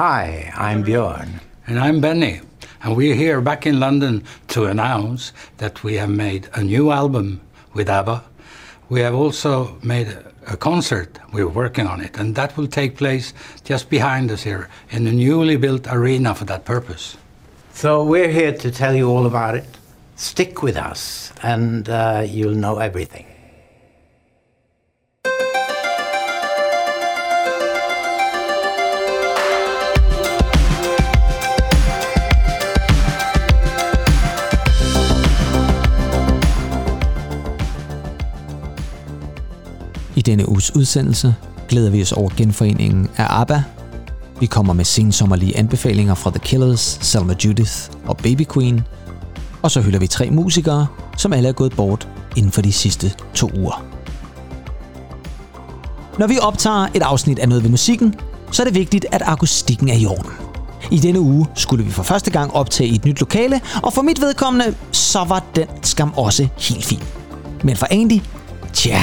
Hi, I'm Björn. And I'm Benny. And we're here back in London to announce that we have made a new album with ABBA. We have also made a concert. We're working on it. And that will take place just behind us here in a newly built arena for that purpose. So we're here to tell you all about it. Stick with us, and uh, you'll know everything. Denne uges udsendelse glæder vi os over genforeningen af ABBA. Vi kommer med sensommerlige anbefalinger fra The Killers, Selma Judith og Baby Queen. Og så hylder vi tre musikere, som alle er gået bort inden for de sidste to uger. Når vi optager et afsnit af noget ved musikken, så er det vigtigt, at akustikken er i orden. I denne uge skulle vi for første gang optage i et nyt lokale, og for mit vedkommende, så var den skam også helt fin. Men for Andy, tja,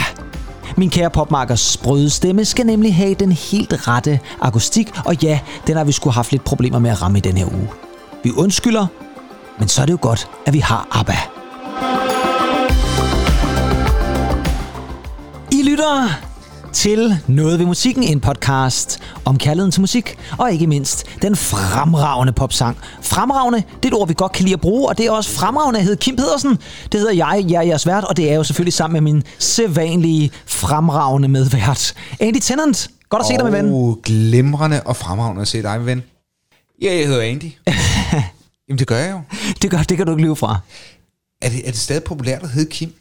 min kære popmarkers sprøde stemme skal nemlig have den helt rette akustik, og ja, den har vi skulle haft lidt problemer med at ramme i den her uge. Vi undskylder, men så er det jo godt, at vi har ABBA. I lytter til Noget ved musikken, en podcast om kærligheden til musik, og ikke mindst den fremragende popsang. Fremragende, det er et ord, vi godt kan lide at bruge, og det er også fremragende at hedde Kim Pedersen. Det hedder jeg, jeg er jeres vært, og det er jo selvfølgelig sammen med min sædvanlige fremragende medvært. Andy Tennant, godt at se dig, min ven. Oh, glimrende og fremragende at se dig, min ven. Ja, jeg hedder Andy. Jamen, det gør jeg jo. Det, gør, det kan du ikke lyve fra. Er det, er det stadig populært at hedde Kim?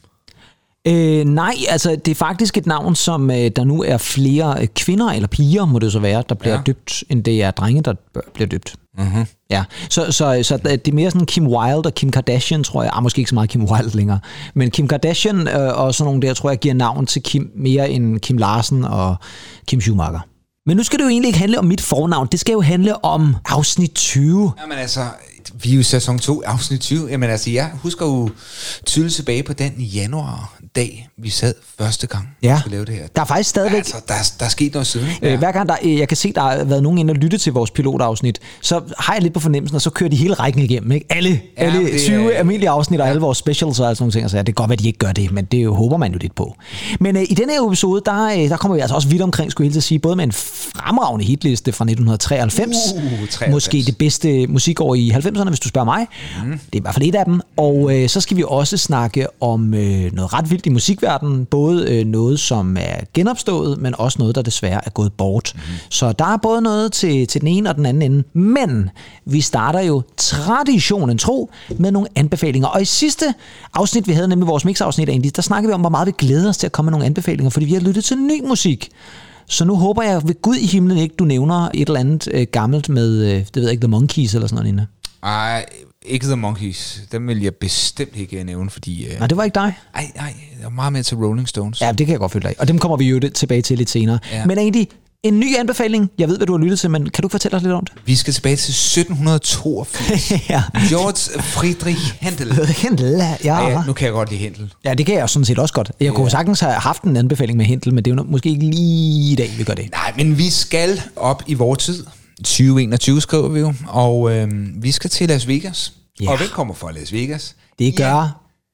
Øh, nej, altså det er faktisk et navn, som øh, der nu er flere øh, kvinder, eller piger må det så være, der bliver ja. døbt, end det er drenge, der bliver døbt. Mm-hmm. Ja, så, så, så det er mere sådan Kim Wilde og Kim Kardashian, tror jeg. Ah, måske ikke så meget Kim Wilde længere. Men Kim Kardashian øh, og sådan nogle der, tror jeg, giver navn til Kim mere end Kim Larsen og Kim Schumacher. Men nu skal det jo egentlig ikke handle om mit fornavn. Det skal jo handle om afsnit 20. Jamen altså, vi er jo sæson 2, afsnit 20. Jamen altså, jeg husker jo tydeligt tilbage på den januar dag, vi sad første gang, ja. vi skulle lave det her. Der er faktisk stadigvæk... Altså, der, der er sket noget siden. Ja. Øh, hver gang der, jeg kan se, der har været nogen inde og lytte til vores pilotafsnit, så har jeg lidt på fornemmelsen, og så kører de hele rækken igennem. Ikke? Alle, ja, alle 20 er, almindelige afsnit og ja. alle vores specials og sådan nogle ting. Så, ja, det kan godt være, at de ikke gør det, men det håber man jo lidt på. Men øh, i denne her episode, der, øh, der kommer vi altså også vidt omkring, skulle jeg helt sige, både med en fremragende hitliste fra 1993. Uh, 93. Måske det bedste musikår i 90'erne, hvis du spørger mig. Mm. Det er i hvert fald et af dem. Og øh, så skal vi også snakke om øh, noget ret vildt i musikverdenen. Både øh, noget, som er genopstået, men også noget, der desværre er gået bort. Mm. Så der er både noget til, til den ene og den anden ende. Men vi starter jo traditionen tro med nogle anbefalinger. Og i sidste afsnit, vi havde nemlig vores mixafsnit egentlig, der snakkede vi om, hvor meget vi glæder os til at komme med nogle anbefalinger, fordi vi har lyttet til ny musik. Så nu håber jeg ved Gud i himlen ikke, du nævner et eller andet øh, gammelt med, øh, det ved jeg ikke, The Monkeys eller sådan noget lignende. Ej, ikke The Monkeys. Dem vil jeg bestemt ikke nævne, fordi... Øh... Nej, det var ikke dig. Nej, nej, jeg er meget med til Rolling Stones. Ja, det kan jeg godt følge dig Og dem kommer vi jo tilbage til lidt senere. Ja. Men egentlig, en ny anbefaling. Jeg ved, hvad du har lyttet til, men kan du fortælle os lidt om det? Vi skal tilbage til 1782. ja. George Friedrich Händel. Händel, ja. ja. Nu kan jeg godt lide Händel. Ja, det kan jeg sådan set også godt. Jeg ja. kunne sagtens have haft en anbefaling med Händel, men det er jo måske ikke lige i dag, vi gør det. Nej, men vi skal op i vores tid. 2021 skriver vi jo, og øh, vi skal til Las Vegas. Ja. Og hvem kommer fra Las Vegas? Det gør ja.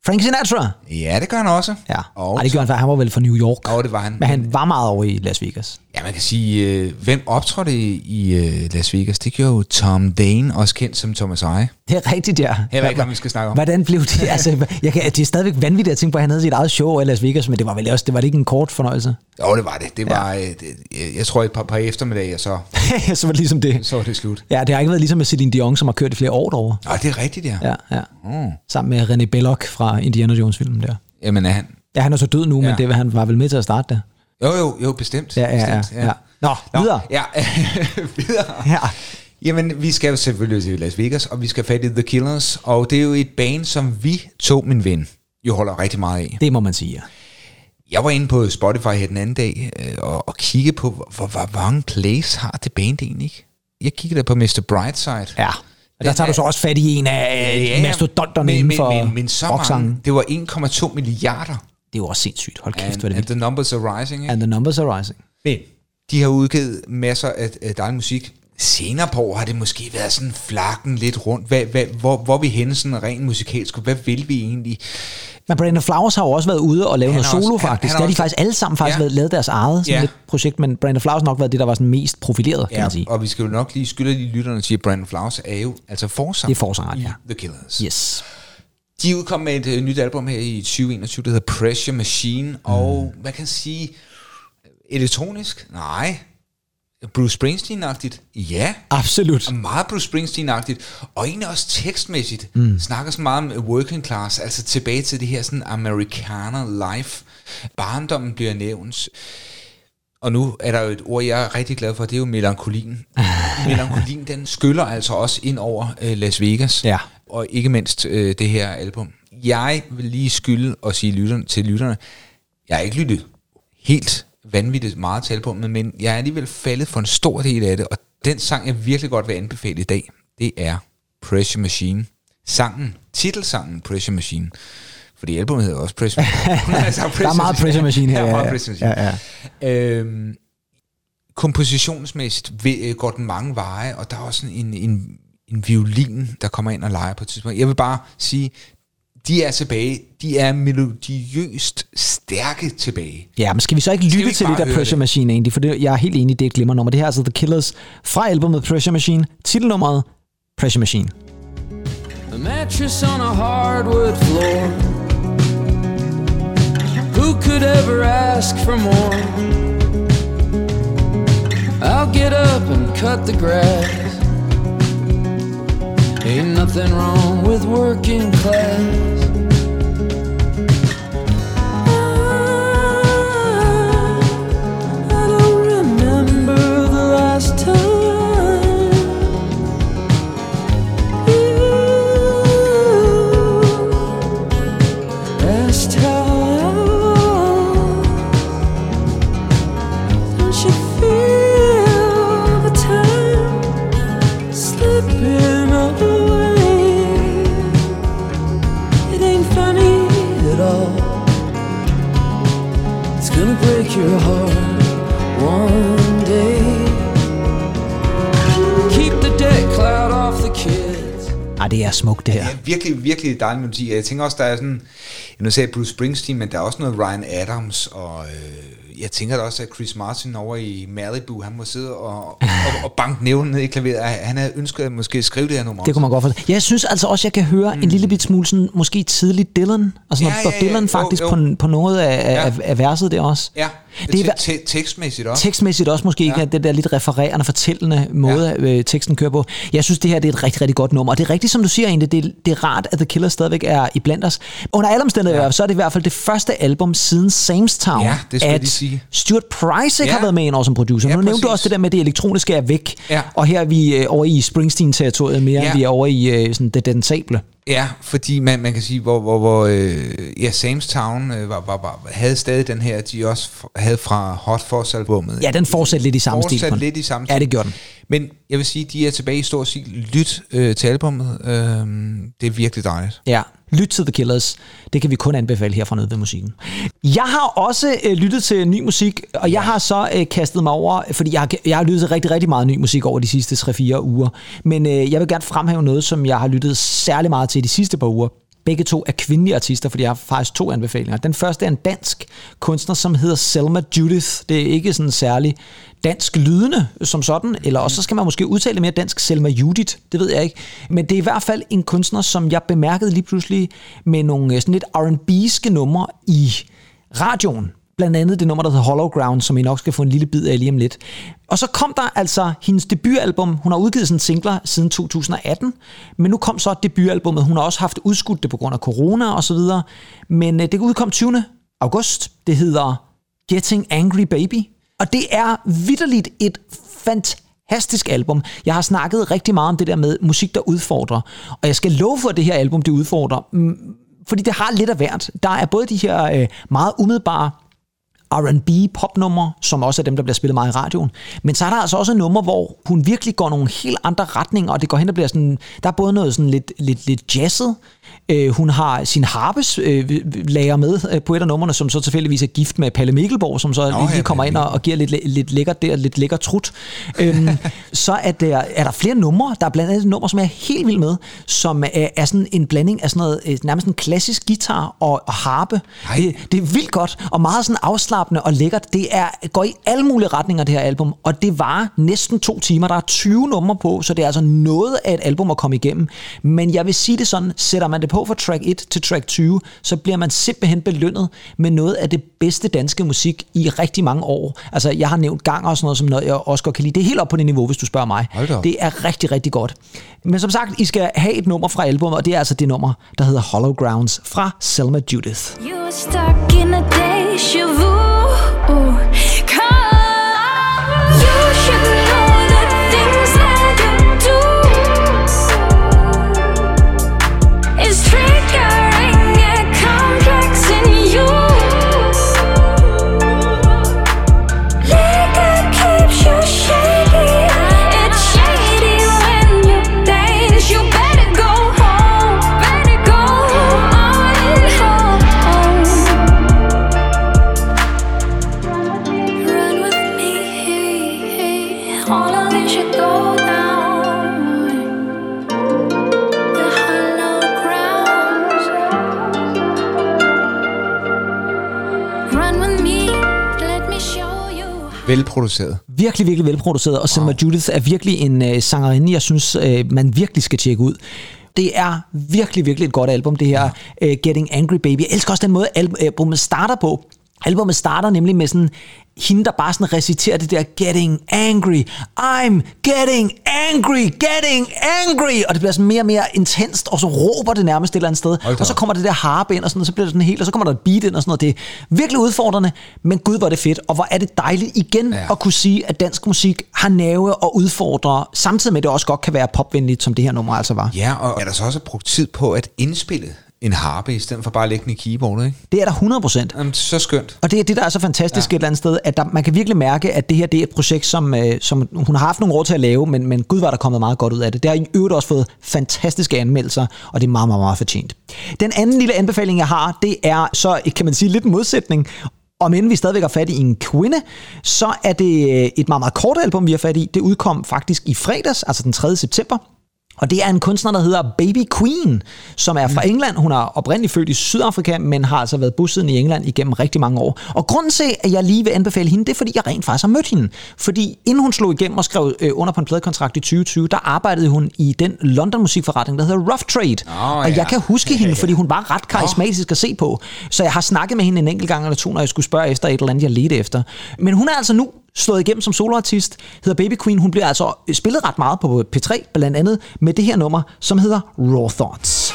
Frank Sinatra. Ja, det gør han også. Ja, og Ej, det gør han, for han var vel fra New York. Og det var han. Men han var meget over i Las Vegas. Ja, man kan sige, øh, hvem optrådte i, øh, Las Vegas? Det gjorde jo Tom Dane, også kendt som Thomas Eje. Det er rigtigt, ja. Heller ikke, vi skal snakke om. Hvordan blev det? altså, jeg kan, det er stadigvæk vanvittigt at tænke på, at han havde sit eget show i Las Vegas, men det var vel også, det var det ikke en kort fornøjelse? Jo, det var det. Det var, ja. øh, jeg tror, et par, par eftermiddage, så... så var det ligesom det. Så var det slut. Ja, det har ikke været ligesom med Celine Dion, som har kørt i flere år derovre. Ja, det er rigtigt, ja. Ja, ja. Mm. Sammen med René Belloc fra Indiana Jones-filmen der. Jamen er han... Ja, han er så død nu, ja. men det, han var vel med til at starte det. Jo, jo, jo, bestemt. Ja, ja, bestemt, ja. ja. Nå, Nå, videre. Ja, videre. Ja. Jamen, vi skal jo selvfølgelig til Las Vegas, og vi skal fat i The Killers, og det er jo et band, som vi to, min ven, jo holder rigtig meget af. Det må man sige, ja. Jeg var inde på Spotify her den anden dag, øh, og, og kiggede på, hvor, hvor mange plays har det band egentlig, ikke? Jeg kiggede der på Mr. Brightside. Ja. Og der tager du så også fat i en af ja, mastodonterne men, inden for men, men, men så mange, det var 1,2 milliarder. Det er jo også sindssygt. Hold kæft, and, hvad det And the numbers are rising. Ikke? And the numbers are rising. Men de har udgivet masser af, af dejlig musik. senere på år har det måske været sådan flakken lidt rundt. Hvad, hvad, hvor, hvor vi henne sådan rent musikalsk? Hvad vil vi egentlig? Men Brandon Flowers har jo også været ude og lave Han noget også- solo, han- faktisk. han har det har de faktisk alle sammen faktisk Ja. været, lavet deres eget sådan Ja. lidt projekt, men Brandon Flowers har nok været det, der var sådan mest profileret, kan man sige. og vi skal jo nok lige skylde de lytterne sige, at Brandon Flowers er jo altså forsanger. Det er forsangeren, i ja. The Killers. Yes. De udkom med et øh, nyt album her i 2021, der hedder Pressure Machine, mm. og hvad kan jeg sige, elektronisk? Nej. Bruce Springsteen-agtigt? Ja. Absolut. Og meget Bruce Springsteen-agtigt, og egentlig også tekstmæssigt, mm. snakker så meget om working class, altså tilbage til det her sådan amerikaner life. Barndommen bliver nævnt. Og nu er der jo et ord, jeg er rigtig glad for, det er jo melankolien. melankolien, den skyller altså også ind over øh, Las Vegas. Ja. Og ikke mindst øh, det her album. Jeg vil lige skylde og sige lytterne, til lytterne, jeg har ikke lyttet helt vanvittigt meget til albumet, men jeg er alligevel faldet for en stor del af det, og den sang, jeg virkelig godt vil anbefale i dag, det er Pressure Machine. Sangen, titelsangen Pressure Machine. Fordi albumet hedder også Pressure Machine. Altså, Der er meget Pressure Machine her. Der er ja, meget ja. Pressure Machine. Ja, ja. Øhm, kompositionsmæssigt øh, går den mange veje, og der er også en, en, en violin, der kommer ind og leger på et tidspunkt. Jeg vil bare sige, de er tilbage. De er melodiøst stærke tilbage. Ja, men skal vi så ikke lytte ikke til det der Pressure det? Machine egentlig? For det, jeg er helt enig, det er et glimrende nummer. Det her er altså The Killers fra albumet Pressure Machine. Titelnummeret Pressure Machine. A mattress on a hardwood floor. Who could ever ask for more? I'll get up and cut the grass. Ain't nothing wrong with working class. Det er smukt det her. Ja, virkelig, virkelig dejlig melodi. Jeg tænker også, der er sådan, nu sagde Bruce Springsteen, men der er også noget Ryan Adams, og øh, jeg tænker da også, at Chris Martin over i Malibu, han må sidde og, og, og banke nævnen ned i klaveret. Han havde ønsket at måske skrive det her nummer. Det kunne man godt forstå. Jeg synes altså også, jeg kan høre mm. en lille bit smule sådan, måske tidligt Dylan. Altså Ja, ja, ja, ja. Dylan Jo, faktisk jo. På, på noget af, Ja. af, af verset der også. Ja, Det er, te- te- tekstmæssigt også. tekstmæssigt også måske ikke Ja. det der lidt refererende, fortællende måde, ja. øh, teksten kører på. Jeg synes, det her det er et rigtig, rigtig godt nummer. Og det er rigtigt, som du siger egentlig, det er, det er rart, at The Killers stadigvæk er i blandt os. Under alle omstændigheder, ja. så er det i hvert fald det første album siden Samestown, Ja, det at lige sige. Stuart Price ikke Ja. har været med ind over som producer. Ja, nu nævnte du også det der med, at det elektroniske er væk, Ja. og her er vi øh, over i Springsteen-territoriet mere, Ja. end vi er over i øh, sådan det densable. Ja, fordi man, man kan sige, hvor, hvor, hvor øh, ja, Samestown øh, var, var, var, havde stadig den her, de også havde fra Hot Fuzz albummet. Ja, den fortsatte lidt i samme stil. Fortsat på den. lidt i samme Ja, stil. det gjorde den. Men jeg vil sige, de er tilbage i stor stil. Lyt øh, til albummet. Øh, det er virkelig dejligt. Ja, lyt til The Killers. Det kan vi kun anbefale her fra Nede ved Musikken. Jeg har også øh, lyttet til ny musik, og jeg har så øh, kastet mig over, fordi jeg har, jeg har lyttet til rigtig, rigtig meget ny musik over de sidste 3-4 uger. Men øh, jeg vil gerne fremhæve noget, som jeg har lyttet særlig meget til de sidste par uger. Begge to er kvindelige artister, fordi jeg har faktisk to anbefalinger. Den første er en dansk kunstner, som hedder Selma Judith. Det er ikke sådan særlig dansk lydende som sådan, eller også så skal man måske udtale mere dansk Selma Judith, det ved jeg ikke. Men det er i hvert fald en kunstner, som jeg bemærkede lige pludselig med nogle øh, sådan lidt R&B'ske numre i radioen. Blandt andet det nummer, der hedder Hollow Ground, som I nok skal få en lille bid af lige om lidt. Og så kom der altså hendes debutalbum. Hun har udgivet sådan singler siden 2018, men nu kom så debutalbummet. Hun har også haft udskudt det på grund af corona og så videre. Men øh, det udkom 20. august. Det hedder Getting Angry Baby. Og det er vidderligt et fantastisk album. Jeg har snakket rigtig meget om det der med musik, der udfordrer. Og jeg skal love for, at det her album, det udfordrer. Mm, fordi det har lidt af hvert. Der er både de her øh, meget umiddelbare R&B popnumre, som også er dem, der bliver spillet meget i radioen. Men så er der altså også numre, hvor hun virkelig går nogle helt andre retninger, og det går hen og bliver sådan, der er både noget sådan lidt, lidt, lidt jazzet, Øh, hun har sin harpes øh, lager med øh, på et af numrene, som så tilfældigvis er gift med Palle Mikkelborg, som så Nå, lige, lige kommer ind og, og giver lidt, lidt lækkert der, lidt lækker trut. øhm, så er der, er der flere numre. Der er blandt andet et nummer, som jeg er helt vild med, som er, er sådan en blanding af sådan noget, øh, nærmest en klassisk guitar og, og harpe. Ej. Det, det er vildt godt, og meget sådan afslappende og lækkert. Det er, går i alle mulige retninger, det her album, og det var næsten to timer. Der er 20 numre på, så det er altså noget af et album at komme igennem. Men jeg vil sige det sådan, sætter man det på fra track 1 til track 20, så bliver man simpelthen belønnet med noget af det bedste danske musik i rigtig mange år. Altså, jeg har nævnt gang og sådan noget, som noget, jeg også godt kan lide. Det er helt op på det niveau, hvis du spørger mig. Det er rigtig, rigtig godt. Men som sagt, I skal have et nummer fra albumet, og det er altså det nummer, der hedder Hollow Grounds fra Selma Judith. You were stuck in a deja vu. Come, you Velproduceret. Virkelig, virkelig velproduceret, og Selma Judith er virkelig en øh, sangerinde, jeg synes, øh, man virkelig skal tjekke ud. Det er virkelig, virkelig et godt album, det her øh, Getting Angry Baby. Jeg elsker også den måde, al- albumet starter på. Albumet starter nemlig med sådan hende, der bare sådan reciterer det der Getting Angry, I'm getting angry, getting angry, og det bliver sådan mere og mere intenst, og så råber det nærmest et eller andet sted, da og så kommer det der harpe ind, og, sådan, og så bliver det sådan helt, og så kommer der et beat ind, og sådan noget. Det er virkelig udfordrende, men gud, hvor er det fedt, og hvor er det dejligt igen ja. at kunne sige, at dansk musik har nerve og udfordrer, samtidig med, at det også godt kan være popvenligt, som det her nummer altså var. Ja, og er der så også brugt tid på at indspille en harpe, i stedet for bare at lægge den i keyboardet, ikke? Det er der 100 procent. Jamen, så skønt. Og det er det, der er så fantastisk Ja. et eller andet sted, at der, man kan virkelig mærke, at det her det er et projekt, som, øh, som hun har haft nogle år til at lave, men, men gud var der kommet meget godt ud af det. Det har i øvrigt også fået fantastiske anmeldelser, og det er meget, meget, meget fortjent. Den anden lille anbefaling, jeg har, det er så, kan man sige, lidt en modsætning. Om end vi stadigvæk har fat i en kvinde, så er det øh, et meget, meget kort album, vi har fat i. Det udkom faktisk i fredags, altså den 3. september. Og det er en kunstner, der hedder Baby Queen, som er fra England. Hun er oprindeligt født i Sydafrika, men har altså været bosiddende i England igennem rigtig mange år. Og grunden til, at jeg lige vil anbefale hende, det er, fordi jeg rent faktisk har mødt hende. Fordi inden hun slog igennem og skrev øh, under på en pladekontrakt i 2020, der arbejdede hun i den London musikforretning, der hedder Rough Trade. Og ja. jeg kan huske hende, fordi hun var ret karismatisk at se på. Så jeg har snakket med hende en enkelt gang eller to, når jeg skulle spørge efter et eller andet, jeg ledte efter. Men hun er altså nu slået igennem som soloartist, hedder Baby Queen. Hun bliver altså spillet ret meget på P3, blandt andet med det her nummer, som hedder Raw Thoughts.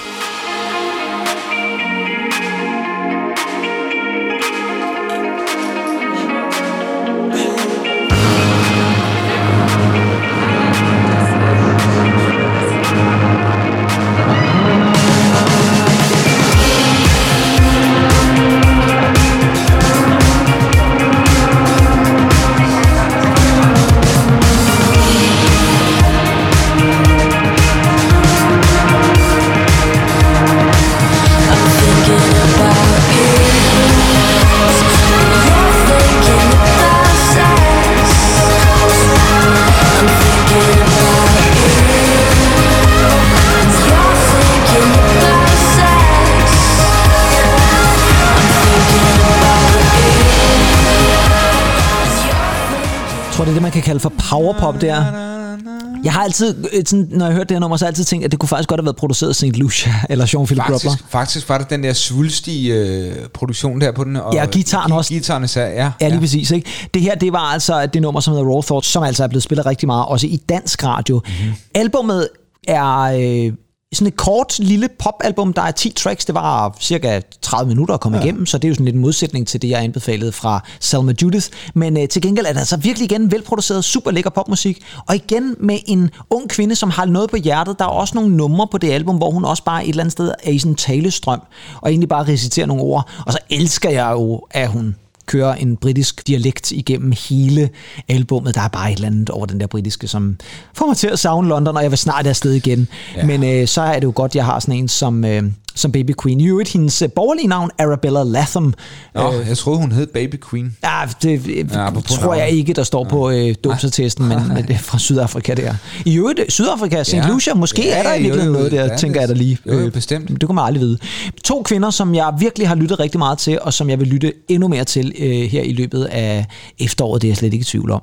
Powerpop der. Jeg har altid, øh, sådan, når jeg hørte det her nummer, så har jeg altid tænkt, at det kunne faktisk godt have været produceret af St. Lucia eller Jean-Philippe Grubler. Faktisk, faktisk var der den der svulstige øh, produktion der på den. Og Ja, og gitaren også. Gitaren især, ja. Ja, lige præcis. Ikke? Det her, det var altså det nummer, som hedder Raw Thoughts, som altså er blevet spillet rigtig meget, også i dansk radio. Mm-hmm. Albummet er øh, sådan et kort, lille popalbum. Der er 10 tracks. Det var cirka 30 minutter at komme ja. igennem, så det er jo sådan lidt en modsætning til det, jeg anbefalede fra Selma Judith. Men øh, til gengæld er det altså virkelig igen velproduceret, super lækker popmusik. Og igen med en ung kvinde, som har noget på hjertet. Der er også nogle numre på det album, hvor hun også bare et eller andet sted er i sådan en talestrøm, og egentlig bare reciterer nogle ord. Og så elsker jeg jo, at hun kører en britisk dialekt igennem hele albummet. Der er bare et eller andet over den der britiske, som får mig til at savne London, og jeg vil snart afsted igen. Ja. Men øh, så er det jo godt, jeg har sådan en som, øh, som Baby Queen. I øvrigt, hendes øh, borgerlige navn, Arabella Latham. Nå, jeg troede, hun hed Baby Queen. Ja, det Ja, ja, tror jeg navn. ikke, der står på øh, dåbsattesten, men, det er fra Sydafrika der. I øvrigt, Sydafrika, St. Ja. Lucia, måske Ja, er der i virkeligheden noget der, ja, tænker jeg da lige. jo, jo, Øh, bestemt. Det kunne man aldrig vide. To kvinder, som jeg virkelig har lyttet rigtig meget til, og som jeg vil lytte endnu mere til øh, her i løbet af efteråret, det er jeg slet ikke i tvivl om.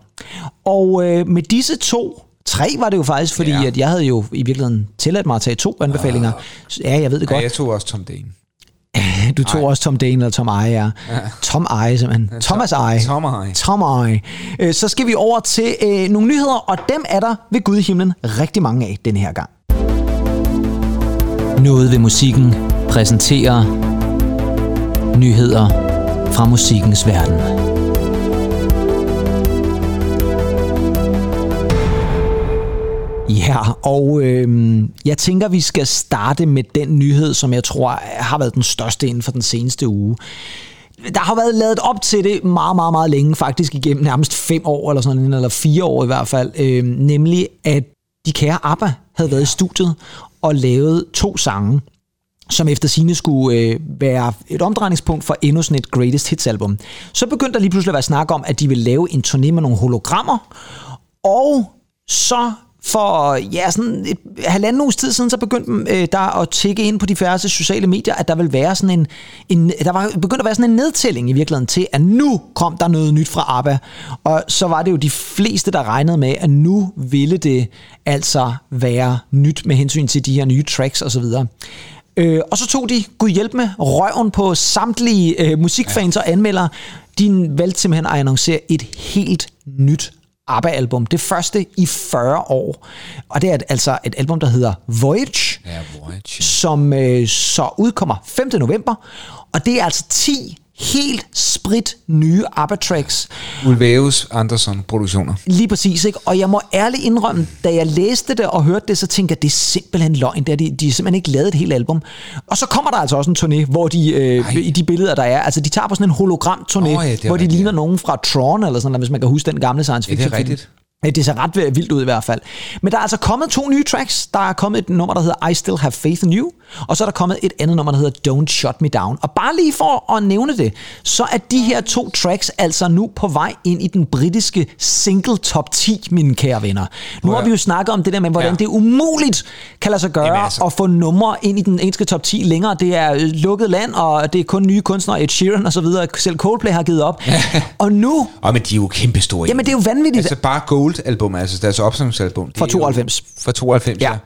Og øh, med disse to Tre var det jo faktisk, fordi Ja. ja. at jeg havde jo i virkeligheden tilladt mig at tage to anbefalinger. Ja, jeg ved det Ja, godt. jeg tog også Tom Dane. Du tog også Tom Dane eller Tom Eje, ja. Tom Eje simpelthen. Thomas Eje. Tom Eje. Tom Eje. Øh, Så skal vi over til øh, nogle nyheder, og dem er der ved Gud i himlen rigtig mange af den her gang. Noget ved musikken præsenterer nyheder fra musikkens verden. Ja, og øh, jeg tænker, vi skal starte med den nyhed, som jeg tror har været den største inden for den seneste uge. Der har været lavet op til det meget, meget, meget længe, faktisk igennem nærmest fem år, eller sådan eller fire år i hvert fald. Øh, nemlig, at de kære ABBA havde været i studiet og lavet to sange, som efter sine skulle øh, være et omdrejningspunkt for endnu sådan et Greatest Hits album. Så begyndte der lige pludselig at være snak om, at de ville lave en turné med nogle hologrammer, og så for ja, sådan et halvanden uges tid siden, så begyndte øh, der at tække ind på de færreste sociale medier, at der vil være sådan en, en der var begyndt at være sådan en nedtælling i virkeligheden til, at nu kom der noget nyt fra ABBA. Og så var det jo de fleste, der regnede med, at nu ville det altså være nyt med hensyn til de her nye tracks osv. Øh, og så tog de, gud hjælp med, røven på samtlige øh, musikfans og anmeldere. De valgte simpelthen at annoncere et helt nyt ABBA-album. Det første i 40 år. Og det er et- altså et album, der hedder Voyage, Ja, Voyage. som øh, så udkommer 5. november. Og det er altså 10 helt sprit nye ABBA-tracks. Ulvaeus Andersson produktioner. Lige præcis, ikke? Og jeg må ærligt indrømme, da jeg læste det og hørte det, så tænkte jeg, det er simpelthen løgn. Det er, de, de har simpelthen ikke lavet et helt album. Og så kommer der altså også en turné, hvor de, øh, i de billeder, der er, altså de tager på sådan en hologram-turné, Åh, ja, hvor de rigtigt, ligner ja. nogen fra Tron, eller sådan noget, hvis man kan huske den gamle science Ja, det er fiction. rigtigt. Det ser ret vildt ud i hvert fald. Men der er altså kommet to nye tracks. Der er kommet et nummer, der hedder I Still Have Faith in You, og så er der kommet et andet nummer, der hedder Don't Shut Me Down. Og bare lige for at nævne det, så er de her to tracks altså nu på vej ind i den britiske single top 10, mine kære venner. Nu har vi jo snakket om det der med, hvordan Ja. det umuligt kan lade sig gøre Jamen altså. at få numre ind i den engelske top 10 længere. Det er lukket land, og det er kun nye kunstnere, Ed Sheeran og så videre. Selv Coldplay har givet op. og nu, Og men de er jo kæmpe store. jamen det er jo vanvittigt. Altså bare Gold-album, altså deres opsamlingsalbum. Fra er jo- 92. Fra 92, ja. Ja. ja.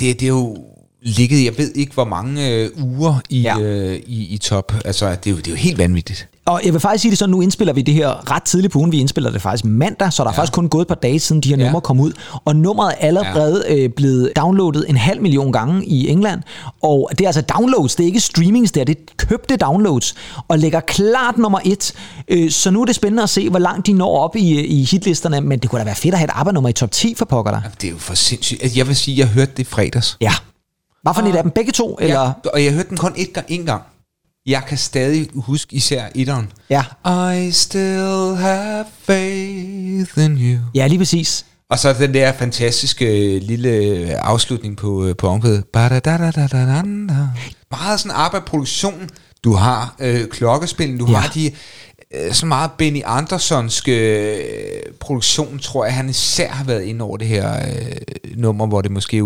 Det, det er jo ligget, jeg ved ikke hvor mange øh, uger i, Ja. øh, i, i top. Altså det er, jo, det er jo helt vanvittigt. Og jeg vil faktisk sige det sådan, nu indspiller vi det her ret tidligt på ugen. Vi indspiller det faktisk mandag, så der er faktisk kun gået et par dage siden de her Ja. numre kom ud. Og nummeret er allerede ja. øh, blevet downloadet en halv million gange i England. Og det er altså downloads, det er ikke streamings der, det er købte downloads. Og ligger klart nummer et. Øh, så nu er det spændende at se, hvor langt de når op i, i hitlisterne. Men det kunne da være fedt at have et ABBA-nummer i top 10 for pokker der. Det er jo for sindssygt. Altså, jeg vil sige, jeg hørte det i fredags. Ja. Hvad for et af dem? Begge to? Eller? Ja, og jeg hørte den kun et gang, en gang. Jeg kan stadig huske især etteren. Ja. I still have faith in you. Ja, lige præcis. Og så den der fantastiske øh, lille afslutning på, øh, på omkvædet. Meget sådan ABBA-produktion. Du har øh, klokkespillen, du Ja. har de øh, Øh, så meget Benny Andersonske øh, produktion, tror jeg, han især har været inde over det her øh, nummer, hvor det måske er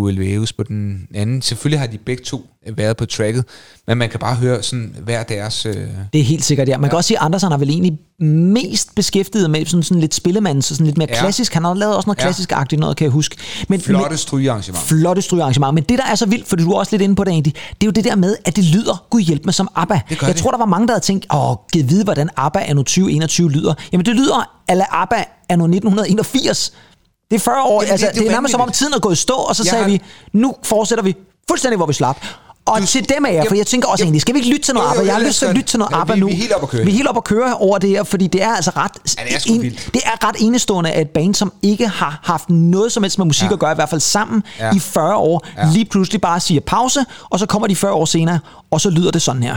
på den anden. Selvfølgelig har de begge to øh, været på tracket, men man kan bare høre sådan hver deres... Øh, Det er helt sikkert, ja. Man ja. kan også sige, at Andersen har vel egentlig mest beskæftiget med sådan, sådan lidt spillemands, sådan lidt mere ja. Klassisk. Han har lavet også noget Ja. klassisk-agtigt noget, kan jeg huske. Men, flotte men, strygearrangement. flotte strygearrangement. Men det, der er så vildt, for du er også lidt inde på det egentlig, det er jo det der med, at det lyder, gud hjælp mig, som ABBA. Det jeg det. tror, der var mange, der havde tænkt, åh, giv vide, hvordan ABBA anno 2021 lyder. Jamen, det lyder ala ABBA anno 1981. Det er 40 år, Jamen, altså, det- det, det er det nærmest som om tiden er gået i stå, og så Jeg sagde har- vi, nu fortsætter vi fuldstændig, hvor vi slap. Og Du- til dem af jer, for jeg tænker også jamen, egentlig, skal vi ikke lytte til noget jo, jo, ABBA? Jeg har lyst til at lytte til noget. Ja, vi- nu. vi er helt oppe at køre. Vi er helt oppe at køre over det her, fordi det er altså ret... Ja, det er vildt. det er ret enestående, at et band, som ikke har haft noget som helst med musik Ja. at gøre, i hvert fald sammen Ja. i 40 år, Ja. lige pludselig bare siger pause, og så kommer de 40 år senere, og så lyder det sådan her.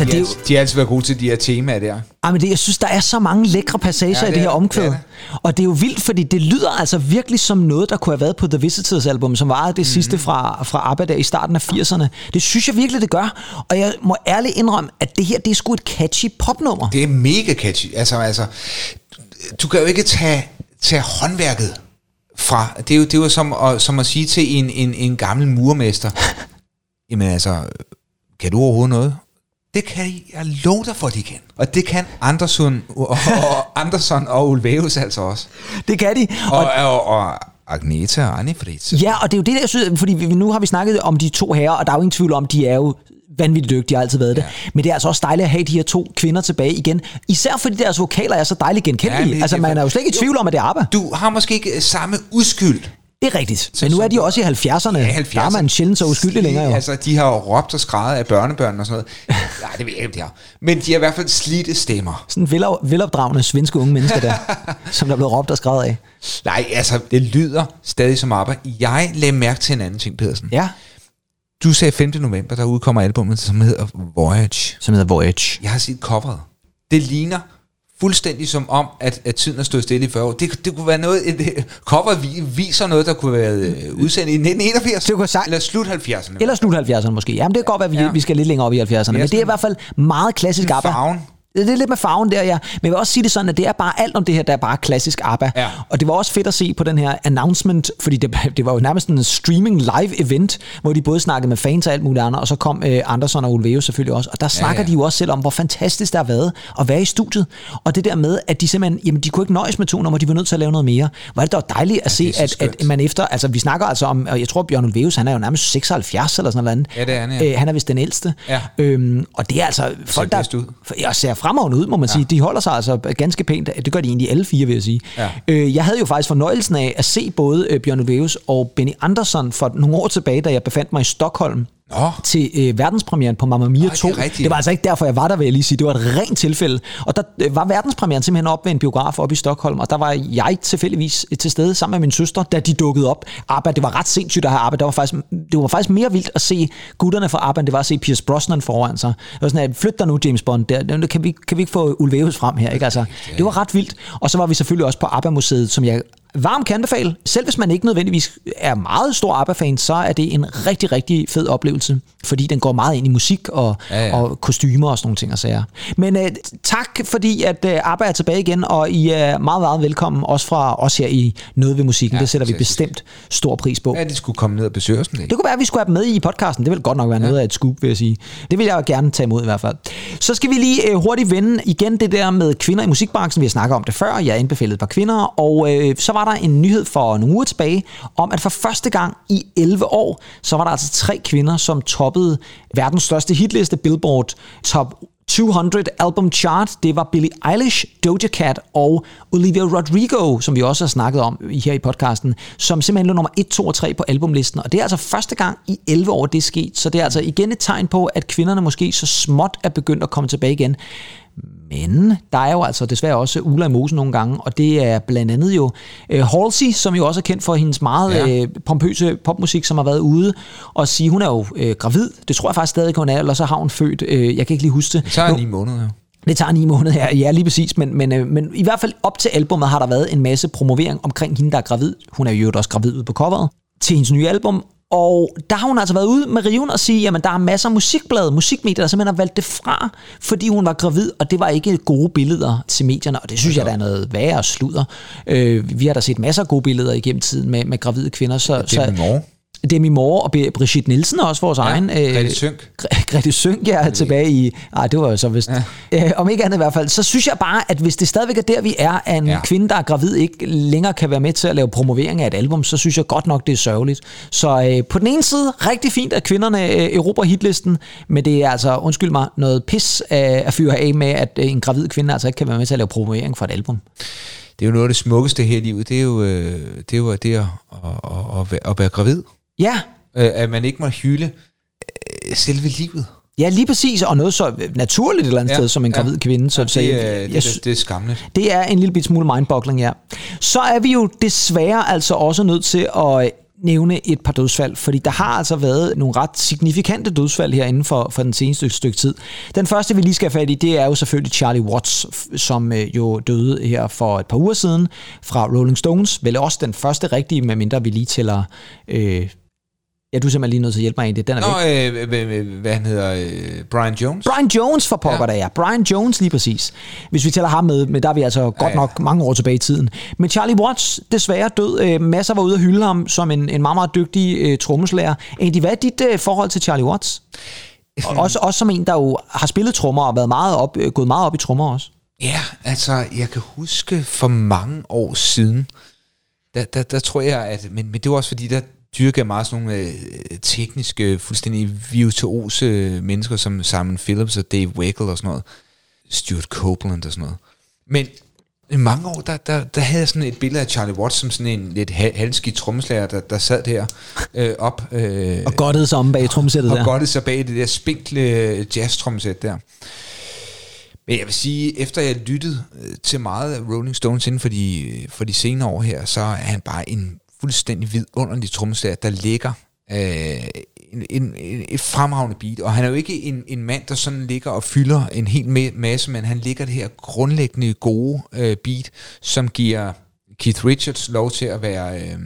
Altså, de, det er har, de har altid været gode til de her temaer der. Ej, men det, jeg synes, der er så mange lækre passager Ja, ja, i det det her er- omkvæd. det er Og det er jo vildt, fordi det lyder altså virkelig som noget, der kunne have været på The Visitors album, som var det Mhm. sidste fra, fra ABBA der i starten af 80'erne. Det synes jeg virkelig, det gør. Og jeg må ærligt indrømme, at det her, det er sgu et catchy popnummer. Det er mega catchy. Altså, altså, du kan jo ikke tage, tage håndværket fra. Det er jo, det er jo som, at, som at sige til en, en, en gammel murmester, jamen altså, kan du overhovedet noget? Det kan jeg love dig for, de kan. Og det kan Andersson og, og, Andersson og Ulvaeus altså også. Det kan de. Og, og, og Agneta og Annie Fritz. Ja, og det er jo det, der, jeg synes, fordi vi, nu har vi snakket om de to herrer, og der er jo ingen tvivl om, de er jo vanvittigt dygtige, de har altid været det. Ja. Men det er altså også dejligt at have de her to kvinder tilbage igen. Især fordi deres vokaler er så dejligt genkendelige. Ja, altså, man er jo slet ikke i tvivl om, at det er ABBA. Du har måske ikke samme uskyld. Det er rigtigt. Men nu er de også i 70'erne. Ja, Der er man sjældent så uskyldig længere jo. Altså, de har jo råbt og skrejet af børnebørn og sådan noget. Nej, det ved jeg ikke, de har. Men de har i hvert fald slidte stemmer. Sådan vel, velopdragende svenske unge mennesker der, som der er blevet råbt og skrevet af. Nej, altså, det lyder stadig som arbejde. Jeg lagde mærke til en anden ting, Pedersen. Ja, Du sagde 5. november, der udkommer albumet, som hedder Voyage. som hedder Voyage. Jeg har set coveret. Det ligner fuldstændig som om, at, at tiden har stået stille i 40 år. Det, det kunne være noget, et, coveret vi- viser noget, der kunne være øh, udsendt i 1981. Det kunne sagt- Eller slut 70'erne. Eller slut 70'erne måske. Jamen det kan godt være, at vi, Ja. ja. vi skal lidt længere op i 70'erne. Men det er i hvert fald meget klassisk ABBA. Farven. Det er lidt med farven der, ja. Men jeg vil også sige det sådan, at det er bare alt om det her, der er bare klassisk ABBA. Ja. Og det var også fedt at se på den her announcement, fordi det, det var jo nærmest en streaming live event, hvor de både snakkede med fans og alt muligt andet, og så kom øh, Andersson og Ulveo selvfølgelig også. Og der snakker ja. de jo også selv om, hvor fantastisk det har været at være i studiet. Og det der med, at de simpelthen, jamen de kunne ikke nøjes med to numre, de var nødt til at lave noget mere. Var det dog dejligt at se, er så at, skønt. at man efter, altså vi snakker altså om, og jeg tror Bjørn Ulveus, han er jo nærmest 76 eller sådan noget andet. Ja, det er han, ja. Øh, han er vist den ældste. Ja. Øhm, og det er altså folk, der ud. jeg ser fremragende ud, må man ja. sige. De holder sig altså ganske pænt. Det gør de egentlig alle fire, vil jeg sige. Ja. Øh, jeg havde jo faktisk fornøjelsen af at se både øh, Bjørn Ulvaeus og Benny Andersson for nogle år tilbage, da jeg befandt mig i Stockholm Nå. til øh, verdenspremieren på Mamma Mia det er 2. rigtigt. det var altså ikke derfor, jeg var der, vil jeg lige sige. Det var et rent tilfælde. Og der øh, var verdenspremieren simpelthen op ved en biograf op i Stockholm, og der var jeg tilfældigvis til stede sammen med min søster, da de dukkede op. ABBA, det var ret sindssygt at have ABBA. Det var faktisk, det var faktisk mere vildt at se gutterne fra ABBA, end det var at se Pierce Brosnan foran sig. Det var sådan, at flyt dig nu, James Bond. Der, kan, vi, kan vi ikke få Ulvaeus frem her? Ikke? Altså, det var ret vildt. Og så var vi selvfølgelig også på ABBA-museet, som jeg varmt kan anbefale. Selv hvis man ikke nødvendigvis er meget stor ABBA-fan, så er det en rigtig, rigtig fed oplevelse, fordi den går meget ind i musik og, Ja, ja, ja. ja. og kostymer og sådan nogle ting og sager. Men øh, tak, fordi at øh, ABBA er tilbage igen, og I er meget, meget velkommen, også fra os her i Noget ved Musikken. Ja, Ja, det sætter vi bestemt stor pris på. Ja, de skulle komme ned og besøge os. Det kunne være, at vi skulle have dem med i podcasten. Det vil godt nok være noget af et scoop, vil jeg sige. Det vil jeg gerne tage imod i hvert fald. Så skal vi lige øh, hurtigt vende igen det der med kvinder i musikbranchen. Vi har snakket om det før. Jeg indbefalede et par kvinder. Og øh, så var der en nyhed for nogle uger tilbage, om at for første gang i 11 år, så var der altså tre kvinder, som toppede verdens største hitliste, Billboard Top 200 album chart. Det var Billie Eilish, Doja Cat og Olivia Rodrigo, som vi også har snakket om her i podcasten, som simpelthen lå nummer 1, 2 og 3 på albumlisten. Og det er altså første gang i 11 år, det er sket. Så det er altså igen et tegn på, at kvinderne måske så småt er begyndt at komme tilbage igen. Men der er jo altså desværre også uler i mosen nogle gange, og det er blandt andet jo øh, Halsey, som jo også er kendt for hendes meget Ja. øh, pompøse popmusik, som har været ude og sige, hun er jo øh, gravid. Det tror jeg faktisk stadig, hun er, eller så har hun født. Øh, jeg kan ikke lige huske det. Det tager ni måneder, jo. det tager ni måneder her, ja lige præcis, men, men, øh, men i hvert fald op til albummet har der været en masse promovering omkring hende, der er gravid. Hun er jo også gravid ude på coveret til hendes nye album, og der har hun altså været ude med riven og sige, jamen der er masser af musikblade, musikmedier, der simpelthen har valgt det fra, fordi hun var gravid, og det var ikke gode billeder til medierne, og det synes jeg, der er noget værre sludder. Øh, vi har da set masser af gode billeder igennem tiden med, med gravide kvinder, så, Det er mor. Demi Moore og Brigitte Nielsen også vores ja, egen. Grete Sønck. Gre- Grete Sønck, ja, tilbage i... Ej, det var jo så vist... Ja. Øh, om ikke andet i hvert fald, så synes jeg bare, at hvis det stadigvæk er der, vi er, at en Ja. kvinde, der er gravid, ikke længere kan være med til at lave promovering af et album, så synes jeg godt nok, det er sørgeligt. Så øh, på den ene side, rigtig fint, at kvinderne øh, erobrer hitlisten, men det er altså, undskyld mig, noget pis øh, at fyre af med, at øh, en gravid kvinde altså ikke kan være med til at lave promovering for et album. Det er jo noget af det smukkeste her i livet. Det er jo det, er jo det at, at, at, at være gravid. Ja, Øh, At man ikke må hylde øh, selve livet. Ja, lige præcis, og noget så naturligt et eller andet Ja, ja, sted som en ja. gravid kvinde. Så, Ja, så det, jeg, er, jeg, det, det, det er skamligt. Det er en lille bit smule mindboggling, ja. Så er vi jo desværre altså også nødt til at nævne et par dødsfald, fordi der har altså været nogle ret signifikante dødsfald her inden for, for den seneste stykke tid. Den første, vi lige skal have fat i, det er jo selvfølgelig Charlie Watts, som øh, jo døde her for et par uger siden fra Rolling Stones. Vel også den første rigtige, medmindre vi lige tæller... Øh, ja, du er simpelthen lige nødt til at hjælpe mig i det. Den er væk. Nå, øh, øh, hvad han hedder, øh, Brian Jones? Brian Jones for pokker Ja. der, ja. Brian Jones lige præcis. Hvis vi tæller ham med, men der er vi altså godt Ja, ja. nok mange år tilbage i tiden. Men Charlie Watts, desværre død. Øh, masser var ude at hylde ham som en, en meget, meget dygtig øh, trommeslager. Egentlig, hvad er dit øh, forhold til Charlie Watts? Og også, også som en, der jo har spillet trommer og været meget op, øh, gået meget op i trommer også. Ja, altså, jeg kan huske for mange år siden, der, der, der tror jeg, at, men, men det var også fordi, der dyrker meget sådan nogle øh, tekniske, fuldstændig virtuose mennesker, som Simon Phillips og Dave Weckl og sådan noget. Stuart Copeland og sådan noget. Men i mange år, der, der, der havde jeg sådan et billede af Charlie Watts som sådan en lidt hal- halvskidt trommeslager, der, der sad der øh, op øh, Og godtede sig om bag trommesættet og der. godtede sig bag det der spinkle jazz-trommesæt der. Men jeg vil sige, efter jeg lyttede øh, til meget af Rolling Stones inden for de, for de senere år her, så er han bare en fuldstændig vidunderlig trommeslager, der ligger øh, en, en, en, et fremragende beat. Og han er jo ikke en, en mand, der sådan ligger og fylder en hel ma- masse, men han ligger det her grundlæggende gode øh, beat, som giver Keith Richards lov til at være... Øh,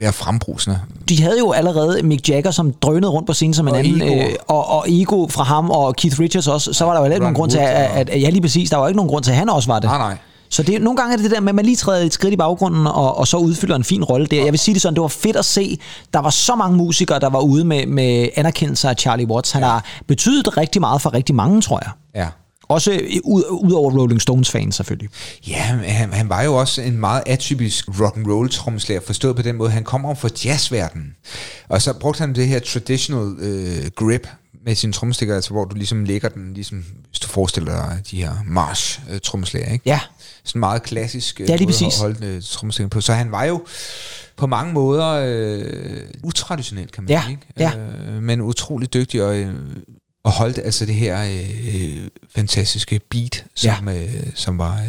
være frembrusende. De havde jo allerede Mick Jagger, som drønede rundt på scenen som en Og anden, Ego. øh, og, og ego fra ham, og Keith Richards også. Så var der jo heller ikke nogen grund til, at, at, at, ja lige præcis, der var ikke nogen grund til, at han også var det. Nej, nej. Så det, nogle gange er det det der med, at man lige træder et skridt i baggrunden, og, og så udfylder en fin rolle der. Jeg vil sige det sådan, det var fedt at se. Der var så mange musikere, der var ude med, med anerkendelse af Charlie Watts. Han har betydet rigtig meget for rigtig mange, tror jeg. Ja. Også ud, ud over Rolling Stones fans selvfølgelig. Ja, han, han var jo også en meget atypisk rock and roll trommeslager, forstået på den måde, han kommer fra jazzverdenen. Og så brugte han det her traditional øh, grip med sine trommestikker, altså hvor du ligesom lægger den, ligesom hvis du forestiller dig de her march øh, trommeslager, ikke? Ja. Sådan meget klassisk øh, Ja, lige måde at holde øh, trommestikker på. Så han var jo på mange måder øh, utraditionel, kan man Ja, sige. Ikke? ja. Øh, men utrolig dygtig og, øh, og holdt altså det her øh, fantastiske beat, som, øh, som var øh,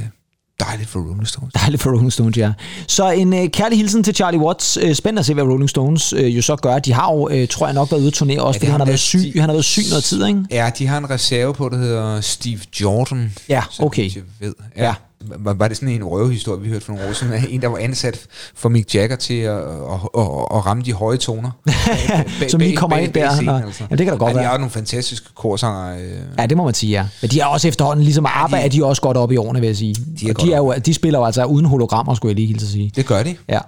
dejligt for Rolling Stones. Dejligt for Rolling Stones, ja. Så en øh, kærlig hilsen til Charlie Watts. Øh, spændende at se, hvad Rolling Stones øh, jo så gør. De har jo, øh, tror jeg nok, været ude at turnere også, Ja, ja, det fordi har han har de. været syg. Han har været syg noget tid, ikke? Ja, de har en reserve på, der hedder Steve Jordan. Ja, okay. Jeg ved. Ja. Ja. Var, var det sådan en røvehistorie, vi hørte for nogle år siden? En, der var ansat for Mick Jagger til at, at, at, at ramme de høje toner. Bag- Som lige kommer bag- ind der. scenen, altså. ja, det kan da godt ja, De være. har jo nogle fantastiske korsanger. Øh. Ja, det må man sige, ja. Men de er også efterhånden, ligesom ABBA, de- er de også godt op i årene, vil jeg sige. De er og de, er jo, de spiller jo altså uden hologrammer, skulle jeg lige hilse at sige. Det gør de. Ja.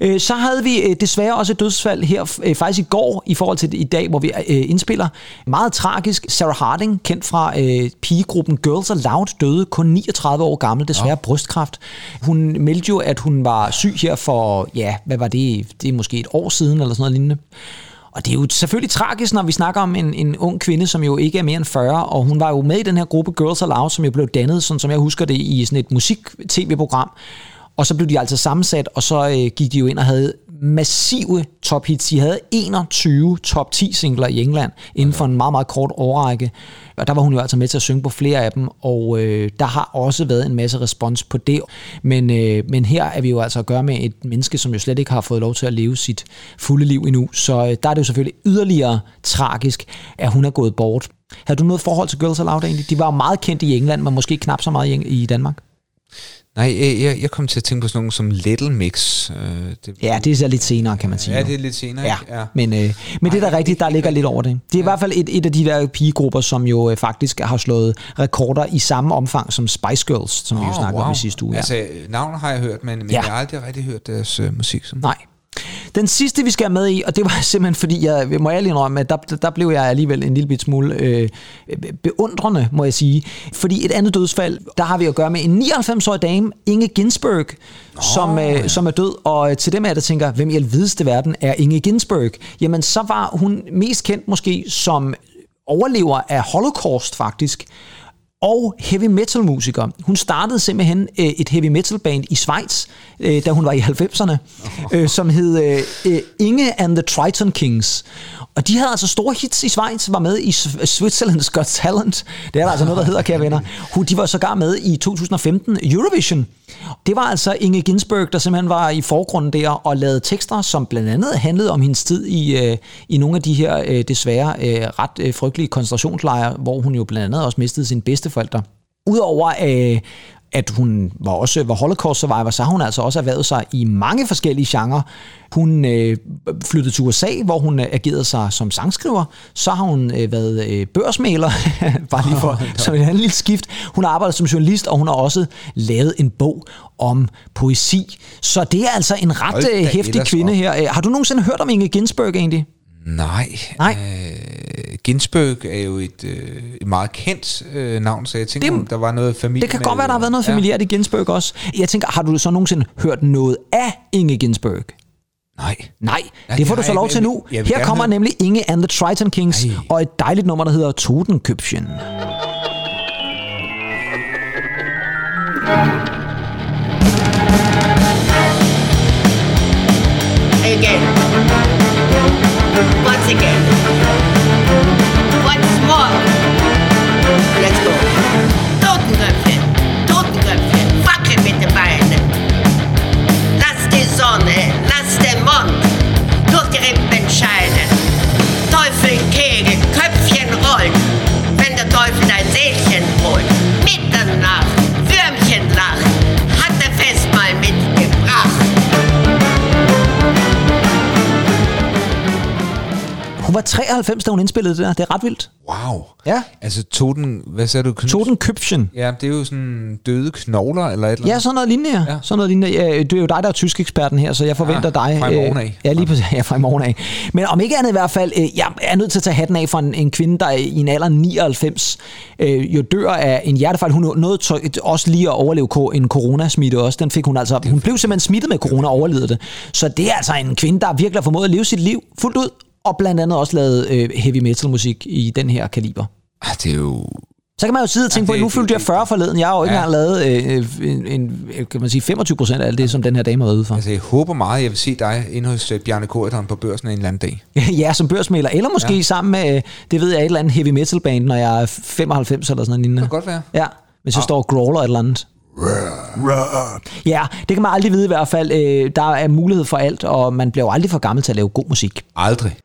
Øh, Så havde vi øh, desværre også et dødsfald her, øh, faktisk i går, i forhold til i dag, hvor vi øh, indspiller. Meget tragisk. Sarah Harding, kendt fra øh, pigegruppen Girls Aloud, døde kun 39 år gammel, desværre ja. brystkræft. Hun meldte jo, at hun var syg her for, ja, hvad var det? Det er måske et år siden, eller sådan noget lignende. Og det er jo selvfølgelig tragisk, når vi snakker om en, en ung kvinde, som jo ikke er mere end 40, og hun var jo med i den her gruppe Girls Aloud, som jo blev dannet, sådan som jeg husker det, i sådan et musik-tv-program. Og så blev de altså sammensat, og så øh, gik de jo ind og havde massive top hits. De havde 21 top 10 singler i England inden for en meget, meget kort årrække. Og der var hun jo altså med til at synge på flere af dem, og øh, der har også været en masse respons på det. Men, øh, men her er vi jo altså at gøre med et menneske, som jo slet ikke har fået lov til at leve sit fulde liv endnu. Så øh, der er det jo selvfølgelig yderligere tragisk, at hun er gået bort. Har du noget forhold til Girls Aloud egentlig? De var jo meget kendt i England, men måske knap så meget i, i Danmark. Nej, jeg, jeg, jeg kom til at tænke på sådan nogle som Little Mix. Øh, det, Ja, det er så lidt senere, kan man sige. ja, det er lidt senere. Ja, ja. men, øh, men det er da Ej, rigtigt, der ligger lidt over det. Det er i hvert fald et, et af de der pigegrupper, som jo øh, faktisk har slået rekorder i samme omfang som Spice Girls, som vi jo snakkede om i sidste uge. Ja. Altså, navnet har jeg hørt, men, men Ja. jeg har aldrig rigtig hørt deres øh, musik. Sådan. Nej. Den sidste, vi skal have med i, og det var simpelthen fordi, jeg må ærlig indrømme, at der, der blev jeg alligevel en lille bit smule øh, beundrende, må jeg sige. Fordi et andet dødsfald, der har vi at gøre med en 99-årig dame, Inge Ginsberg, som, øh, ja. som er død. Og til dem af der tænker, hvem i alvideste verden er Inge Ginsberg? Jamen, så var hun mest kendt måske som overlever af Holocaust faktisk, og heavy metal musiker. Hun startede simpelthen øh, et heavy metal band i Schweiz, øh, da hun var i 90'erne, øh, som hed øh, øh, Inge and the Triton Kings. Og de havde altså store hits i Schweiz, var med i Switzerland's Got Talent. Det er der altså noget, der hedder, kære venner. Hun- De var sågar med i 2015 Eurovision. Det var altså Inge Ginsberg, der simpelthen var i forgrunden der og lavede tekster, som blandt andet handlede om hendes tid i, øh, i nogle af de her øh, desværre øh, ret øh, frygtelige koncentrationslejre, hvor hun jo blandt andet også mistede sine bedsteforældre. Udover øh, at hun var også var holocaust survivor, så har hun altså også erhvervet sig i mange forskellige genrer. Hun øh, flyttede til USA, hvor hun øh, agerede sig som sangskriver. Så har hun øh, været øh, børsmaler, bare lige for som et andet lille skift. Hun har arbejdet som journalist, og hun har også lavet en bog om poesi. Så det er altså en ret øh, hæftig kvinde op. her. Øh, Har du nogensinde hørt om Inge Ginsberg egentlig? Nej. Nej. Øh, Ginsberg er jo et, øh, et meget kendt øh, navn, så jeg tænker, Det- om der var noget familie Det kan med, godt være, der har været noget ja. familiært i Ginsberg også. Jeg tænker, har du så nogensinde hørt noget af Inge Ginsberg? Nej. Nej, Nej, det får du så lov jeg til nu. Jeg vil Her kommer høre- nemlig Inge and the Triton Kings Ej. og et dejligt nummer, der hedder Totenkøbchen. again. Once again. Once more. Let's go. Hun var 93, da hun indspillede det der. Det er ret vildt. Wow. Ja. Altså Toten, hvad sagde du? Knud? Totenkøbchen. Ja, det er jo sådan døde knogler eller et eller Ja, andet. sådan noget lignende. Ja. Ja. Sådan noget lignende. Ja, det er jo dig, der er tysk eksperten her, så jeg forventer Ja, dig. fra i morgen øh, af. Ja, lige præcis. Ja, fra i morgen af. Men om ikke andet i hvert fald, øh, jeg er nødt til at tage hatten af for en, en kvinde, der i en alder af 99 øh, jo dør af en hjertefejl. Hun nåede også lige at overleve en coronasmitte også. Den fik hun altså. Hun blev simpelthen smittet med corona og overlevede det. Så det er altså en kvinde, der virkelig har formået at leve sit liv fuldt ud, og blandt andet også lavet øh, heavy metal musik i den her kaliber. Ah, det er jo... Så kan man jo sidde og tænke Ja, på, at det- nu fyldte jeg det- 40 forleden. Jeg har jo ikke Ja. engang lavet øh, en, en, kan man sige, 25 procent af alt det, som den her dame har været ude for. Altså, jeg håber meget, jeg vil se dig inde hos øh, Bjarne Korydon på børsen en eller anden dag. ja, som børsmæler, eller måske ja. Sammen med, øh, det ved jeg, et eller andet heavy metal band, når jeg er 95 eller sådan noget. Det kan godt være. Ja, hvis jeg står og growler et eller andet. Ja, det kan man aldrig vide i hvert fald. Øh, Der er mulighed for alt, og man bliver jo aldrig for gammel til at lave god musik. Aldrig.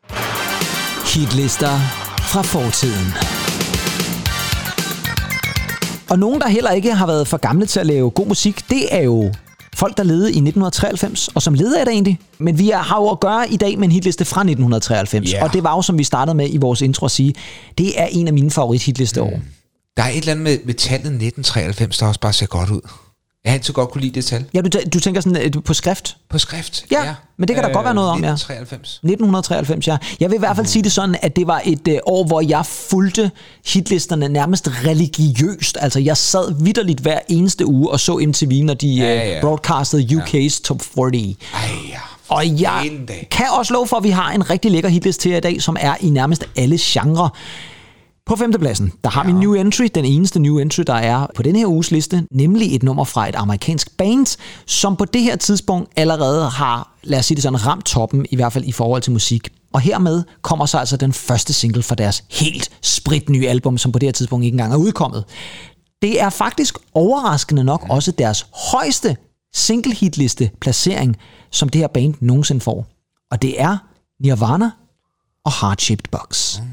Hitlister fra fortiden. Og nogen, der heller ikke har været for gamle til at lave god musik, det er jo folk, der levede i 1993. Og som leder er det egentlig. Men vi er- har jo at gøre i dag med en hitliste fra 1993. Ja. Og det var jo, som vi startede med i vores intro at sige, det er en af mine favorit hitlisteår. Mm. Der er et eller andet med, med tallet 1993, der også bare ser godt ud. Jeg har altid godt kunne lide det tal. Ja, du, tæ- du tænker sådan øh, på skrift. På skrift. Ja, men det kan der godt være noget om, ja. 1993. 1993, ja. Jeg vil i hvert fald sige det sådan, at det var et øh, år, hvor jeg fulgte hitlisterne nærmest religiøst. Altså, jeg sad vidderligt hver eneste uge og så MTV, når de Ja, ja, ja. ja. broadcastede UK's Top 40. Ej ja. Og jeg kan også love for, at vi har en rigtig lækker hitliste til i dag, som er i nærmest alle genrer. På femtepladsen, der har ja. vi New Entry, den eneste New Entry, der er på den her uges liste, nemlig et nummer fra et amerikansk band, som på det her tidspunkt allerede har, lad os sige det sådan, ramt toppen, i hvert fald i forhold til musik. Og hermed kommer så altså den første single fra deres helt spritnye album, som på det her tidspunkt ikke engang er udkommet. Det er faktisk overraskende nok også deres højeste single hitliste placering, som det her band nogensinde får. Og det er Nirvana og Heart Shaped Box. Forever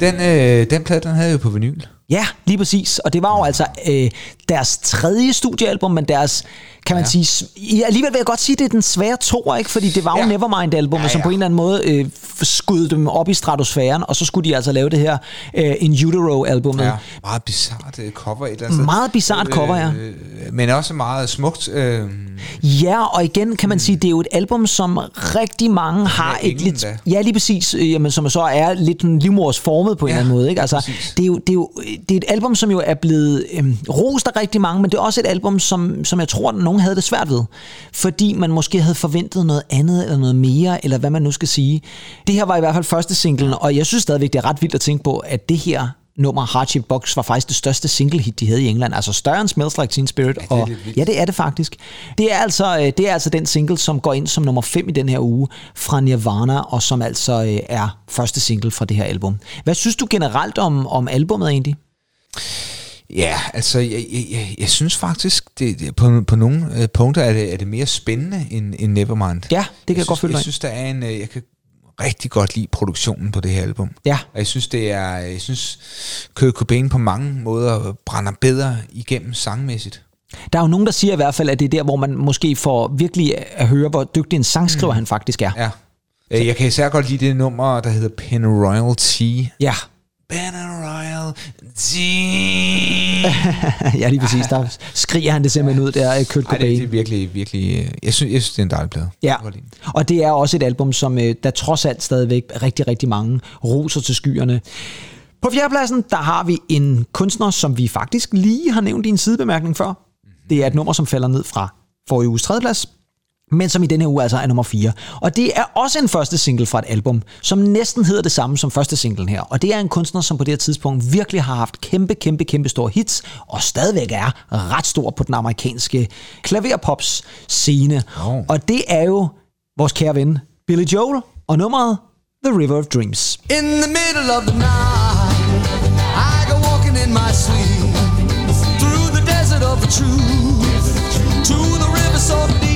Den, øh, den plade, den havde jeg jo på vinyl. Ja, lige præcis. Og det var jo altså øh, deres tredje studiealbum, men deres, kan man ja. sige, ja, alligevel vil jeg godt sige, det er den svære toer, ikke? Fordi det var jo Ja. Nevermind-albummet, Ja, som ja. på en eller anden måde øh, skød dem op i stratosfæren, og så skulle de altså lave det her øh, In Utero-albummet. Ja. Meget bizart øh, cover et eller andet. Meget bizart cover, ja. Øh, men også meget smukt. Øh, Ja, og igen kan man sige, det er jo et album, som rigtig mange har et englen lidt... da. Ja, lige præcis. øh, Jamen, som så er lidt en livmorsformet på en Ja, eller anden måde. Ikke? Altså, præcis. det, er jo, det, er jo, det er et album, som jo er blevet øhm, rost af rigtig mange, men det er også et album, som, som jeg tror, at nogen havde det svært ved. Fordi man måske havde forventet noget andet, eller noget mere, eller hvad man nu skal sige. Det her var i hvert fald første singlen, og jeg synes stadigvæk, det er ret vildt at tænke på, at det her nummer Hardship Box var faktisk det største single hit, de havde i England. Altså større end Smells Like Teen Spirit. er og, ja, det er det faktisk. Det er, altså, øh, det er altså den single, som går ind som nummer 5 i den her uge fra Nirvana, og som altså øh, er første single fra det her album. Hvad synes du generelt om, om albummet egentlig? Ja, altså, jeg, jeg, jeg, jeg synes faktisk, det, det, på, på nogle øh, punkter er det, er det mere spændende end, end Nevermind. Ja, det kan jeg, jeg godt synes, følge Jeg synes, der er en... øh, Jeg kan rigtig godt lide produktionen på det her album. Ja. Og jeg synes, det er... Jeg synes, Kurt Cobain på mange måder brænder bedre igennem sangmæssigt. Der er jo nogen, der siger i hvert fald, at det er der, hvor man måske får virkelig at høre, hvor dygtig en sangskriver mm. han faktisk er. Ja. Øh, Jeg kan især godt lide det nummer, der hedder Penroyal Tea. Ja, Penroyal Tea. ja lige præcis. Der skriger han det simpelthen ud der, Kurt Ej, det, Cobain. det er virkelig, virkelig... øh, Jeg synes, jeg synes det er en dejlig plade. Ja, og det er også et album, som øh, der trods alt stadigvæk rigtig, rigtig mange roser til skyerne. På fjerdepladsen, der har vi en kunstner, som vi faktisk lige har nævnt i en sidebemærkning før. Det er et nummer, som falder ned fra forrige uges tredjeplads, men som i denne her uge altså er nummer 4. Og det er også en første single fra et album, som næsten hedder det samme som første singlen her. Og det er en kunstner, som på det her tidspunkt virkelig har haft kæmpe, kæmpe, kæmpe store hits, og stadigvæk er ret stor på den amerikanske klaverpops scene. Oh. Og det er jo vores kære ven Billy Joel og nummeret The River of Dreams. In the middle of the night, I go walking in my sleep through the desert of the truth to the river so deep.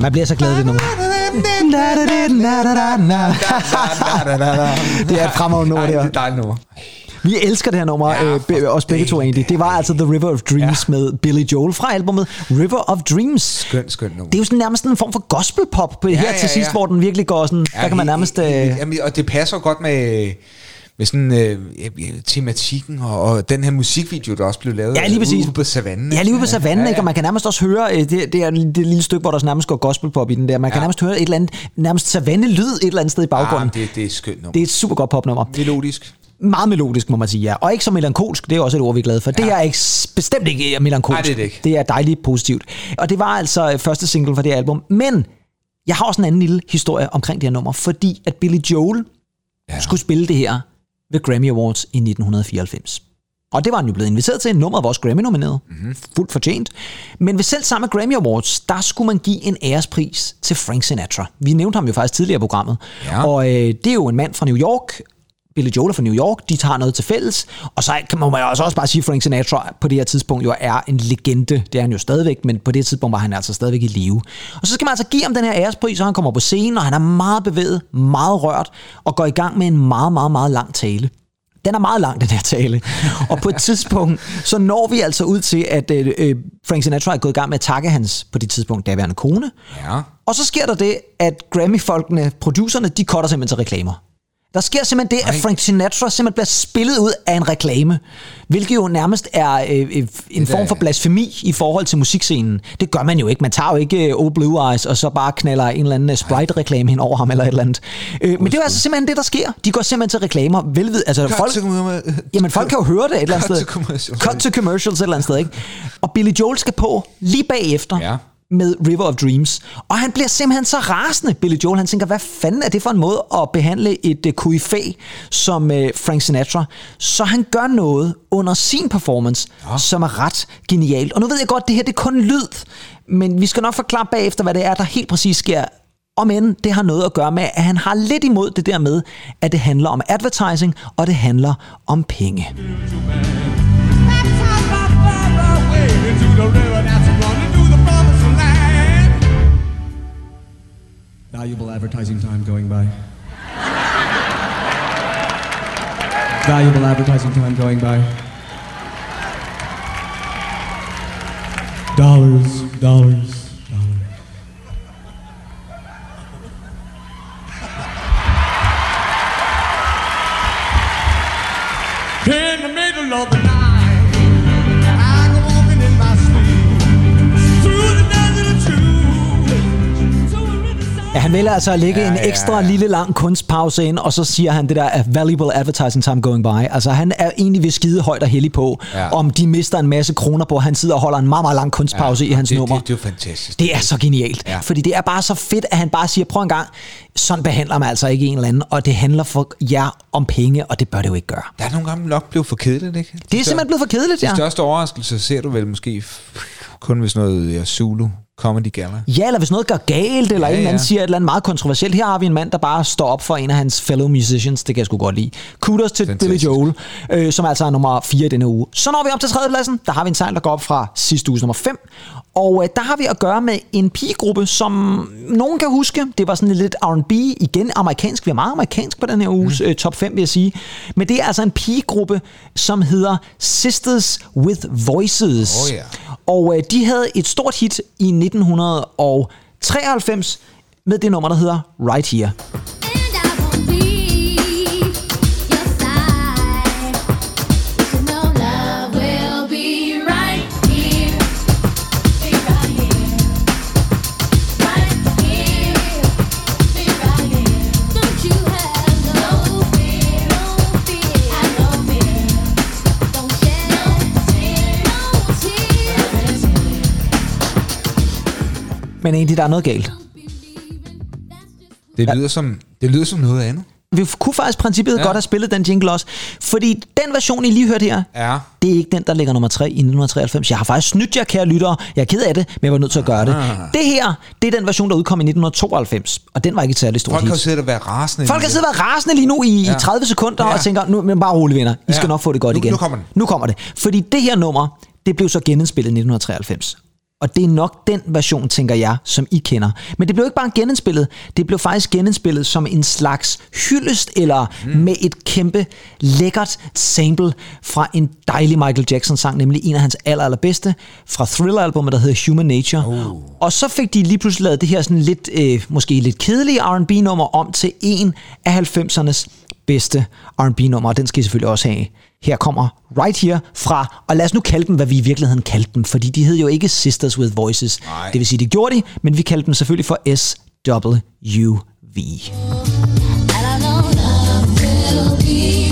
Man bliver så glad det nummer. Det er et fremragende nummer, det det er her. et dejligt nummer. Vi elsker det her nummer, Ja, øh, os begge det- to egentlig. Det var altså The River of Dreams ja. med Billy Joel fra albumet River of Dreams. Skønt, skønt nummer. Det er jo sådan nærmest en form for gospelpop på ja, her ja, til sidst, ja. hvor den virkelig går sådan, ja, der kan man nærmest... Øh. Jamen, og det passer godt med, med sådan øh, ja, ja, tematikken og, og den her musikvideo, der også blev lavet Ja, lige præcis. ude på savannen. Ja, lige ude på savannen, Ja, ja, ja. ikke? og man kan nærmest også høre, øh, det, det er det lille stykke, hvor der nærmest går gospelpop i den der, man kan Ja. nærmest høre et eller andet, nærmest savanne-lyd et eller andet sted i baggrunden. Ah, det, det er et skønt nummer. Det er et super godt popnummer. melodisk. Meget melodisk, må man sige, ja. Og ikke så melankolsk, det er også et ord, vi er glade for. Det er ikke, bestemt ikke melankolsk. Nej, det er det ikke. Det er dejligt positivt. Og det var altså øh, første single for det album. Men jeg har også en anden lille historie omkring det her nummer, fordi at Billy Joel ja. skulle spille det her ved Grammy Awards i 1994. Og det var han jo blevet inviteret til. Nummeret var også Grammy-nomineret. Mm-hmm. Fuldt fortjent. Men ved selv samme Grammy Awards, der skulle man give en ærespris til Frank Sinatra. Vi nævnte ham jo faktisk tidligere i programmet. Ja. Og øh, det er jo en mand fra New York. Billy Joel er fra New York. De tager noget til fælles. Og så kan man jo altså også bare sige, at Frank Sinatra på det her tidspunkt jo er en legende. Det er han jo stadigvæk, men på det tidspunkt var han altså stadigvæk i live. Og så skal man altså give ham den her ærespris, og han kommer på scenen, og han er meget bevæget, meget rørt, og går i gang med en meget, meget, meget lang tale. Den er meget lang, den her tale. Og på et tidspunkt, så når vi altså ud til, at øh, øh, Frank Sinatra er gået i gang med at takke hans, på det tidspunkt, daværende kone. Ja. Og så sker der det, at Grammy-folkene, producerne, de cutter simpelthen til reklamer. Der sker simpelthen det, at Frank Sinatra simpelthen bliver spillet ud af en reklame, hvilket jo nærmest er øh, øh, en form for blasfemi i forhold til musikscenen. Det gør man jo ikke. Man tager jo ikke Old Blue Eyes og så bare knaller en eller anden øh, Sprite-reklame hen over ham eller et eller andet. Øh, men det er jo altså simpelthen det, der sker. De går simpelthen til reklamer. Velved, altså folk, Jamen, folk kan jo høre det et eller andet Cut sted. to commercials. Cut to commercials et eller andet sted, ikke? Og Billy Joel skal på lige bagefter. Ja. Med River of Dreams. Og han bliver simpelthen så rasende, Billy Joel. Han tænker, hvad fanden er det for en måde at behandle et uh, kuifæ som uh, Frank Sinatra? Så han gør noget under sin performance, ja. som er ret genialt. Og nu ved jeg godt, det her det er kun lyd, men vi skal nok forklare bagefter, hvad det er, der helt præcis sker. Om end det har noget at gøre med, at han har lidt imod det der med, at det handler om advertising, og det handler om penge. Valuable advertising time going by. Valuable advertising time going by. Dollars, dollars. Altså at lægge ja, en ekstra ja, ja. lille lang kunstpause ind, og så siger han det der valuable advertising time going by. Altså han er egentlig ved skide højt og heldig på, ja. Om de mister en masse kroner på, at han sidder og holder en meget, meget lang kunstpause ja, i hans det, nummer. Det, det er jo fantastisk. Det er så genialt, ja. Fordi det er bare så fedt, at han bare siger, prøv en gang, sådan behandler man altså ikke en eller anden, og det handler for jer om penge, og det bør det jo ikke gøre. Der er nogle gange nok blevet for kedeligt, ikke? Det er simpelthen blevet for kedeligt, De ja. største overraskelser ser du vel måske kun hvis noget ja, Zulu Comedy Gala. Ja, eller hvis noget går galt, eller ja, en eller anden ja. siger et eller andet meget kontroversielt. Her har vi en mand, der bare står op for en af hans fellow musicians. Det kan jeg sgu godt lide. Kudos til Fantastisk. Billy Joel, øh, som altså er nummer 4 i denne uge. Så når vi op til tredjepladsen. Der har vi en sang, der går op fra sidste uges nummer 5. Og øh, der har vi at gøre med en pigegruppe, som nogen kan huske. Det var sådan lidt R&B, igen amerikansk. Vi er meget amerikansk på den her uges mm. øh, top 5, vil jeg sige. Men det er altså en pigegruppe, som hedder Sisters with Voices. Oh, ja. Og øh, de havde et stort hit i 1993 med det nummer, der hedder Right Here. Men egentlig, der er noget galt. Det lyder, som, det lyder som noget andet. Vi kunne faktisk princippet ja. Ja. godt have spillet den jingle også. Fordi den version, I lige hørte her, Ja. det er ikke den, der ligger nummer 3 i 1993. Jeg har faktisk snydt jer, kære lyttere. Jeg er ked af det, men jeg var nødt til at gøre det. Det her, det er den version, der udkom i 1992. Og den var ikke et særligt stort Folk har hit. siddet og været rasende. Folk har siddet og været rasende lige nu i, ja. Ja. i 30 sekunder ja. Ja. og tænker, nu, men bare rolig venner, I skal Ja. nok få det godt Nu- igen. nu kommer den. Nu kommer det. Fordi det her nummer, det blev så genindspillet i 1993. Og det er nok den version, tænker jeg, som I kender. Men det blev ikke bare genindspillet, det blev faktisk genindspillet som en slags hyldest, eller mm. med et kæmpe lækkert sample fra en dejlig Michael Jackson-sang, nemlig en af hans aller, allerbedste, fra Thriller-albumet, der hedder Human Nature. Oh. Og så fik de lige pludselig lavet det her sådan lidt, øh, måske lidt kedelige R&B-nummer om til en af 90'ernes bedste R&B-nummer, og den skal I selvfølgelig også have. Her kommer Right Here fra, og lad os nu kalde dem, hvad vi i virkeligheden kaldte dem, fordi de hed jo ikke Sisters with Voices. Nej. Det vil sige, det gjorde de, men vi kaldte dem selvfølgelig for SWV. And I know love will be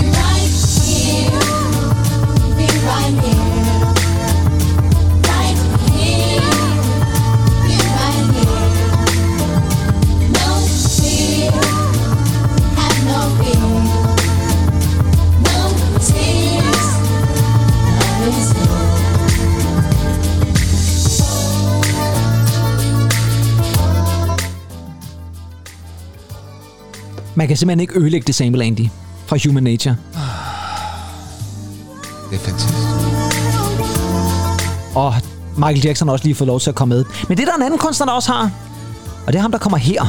Man kan simpelthen ikke ødelægge det sample, Andy, fra Human Nature. Det er fantastisk. Og Michael Jackson har også lige fået lov til at komme med. Men det er der en anden kunstner, der også har, og det er ham, der kommer her.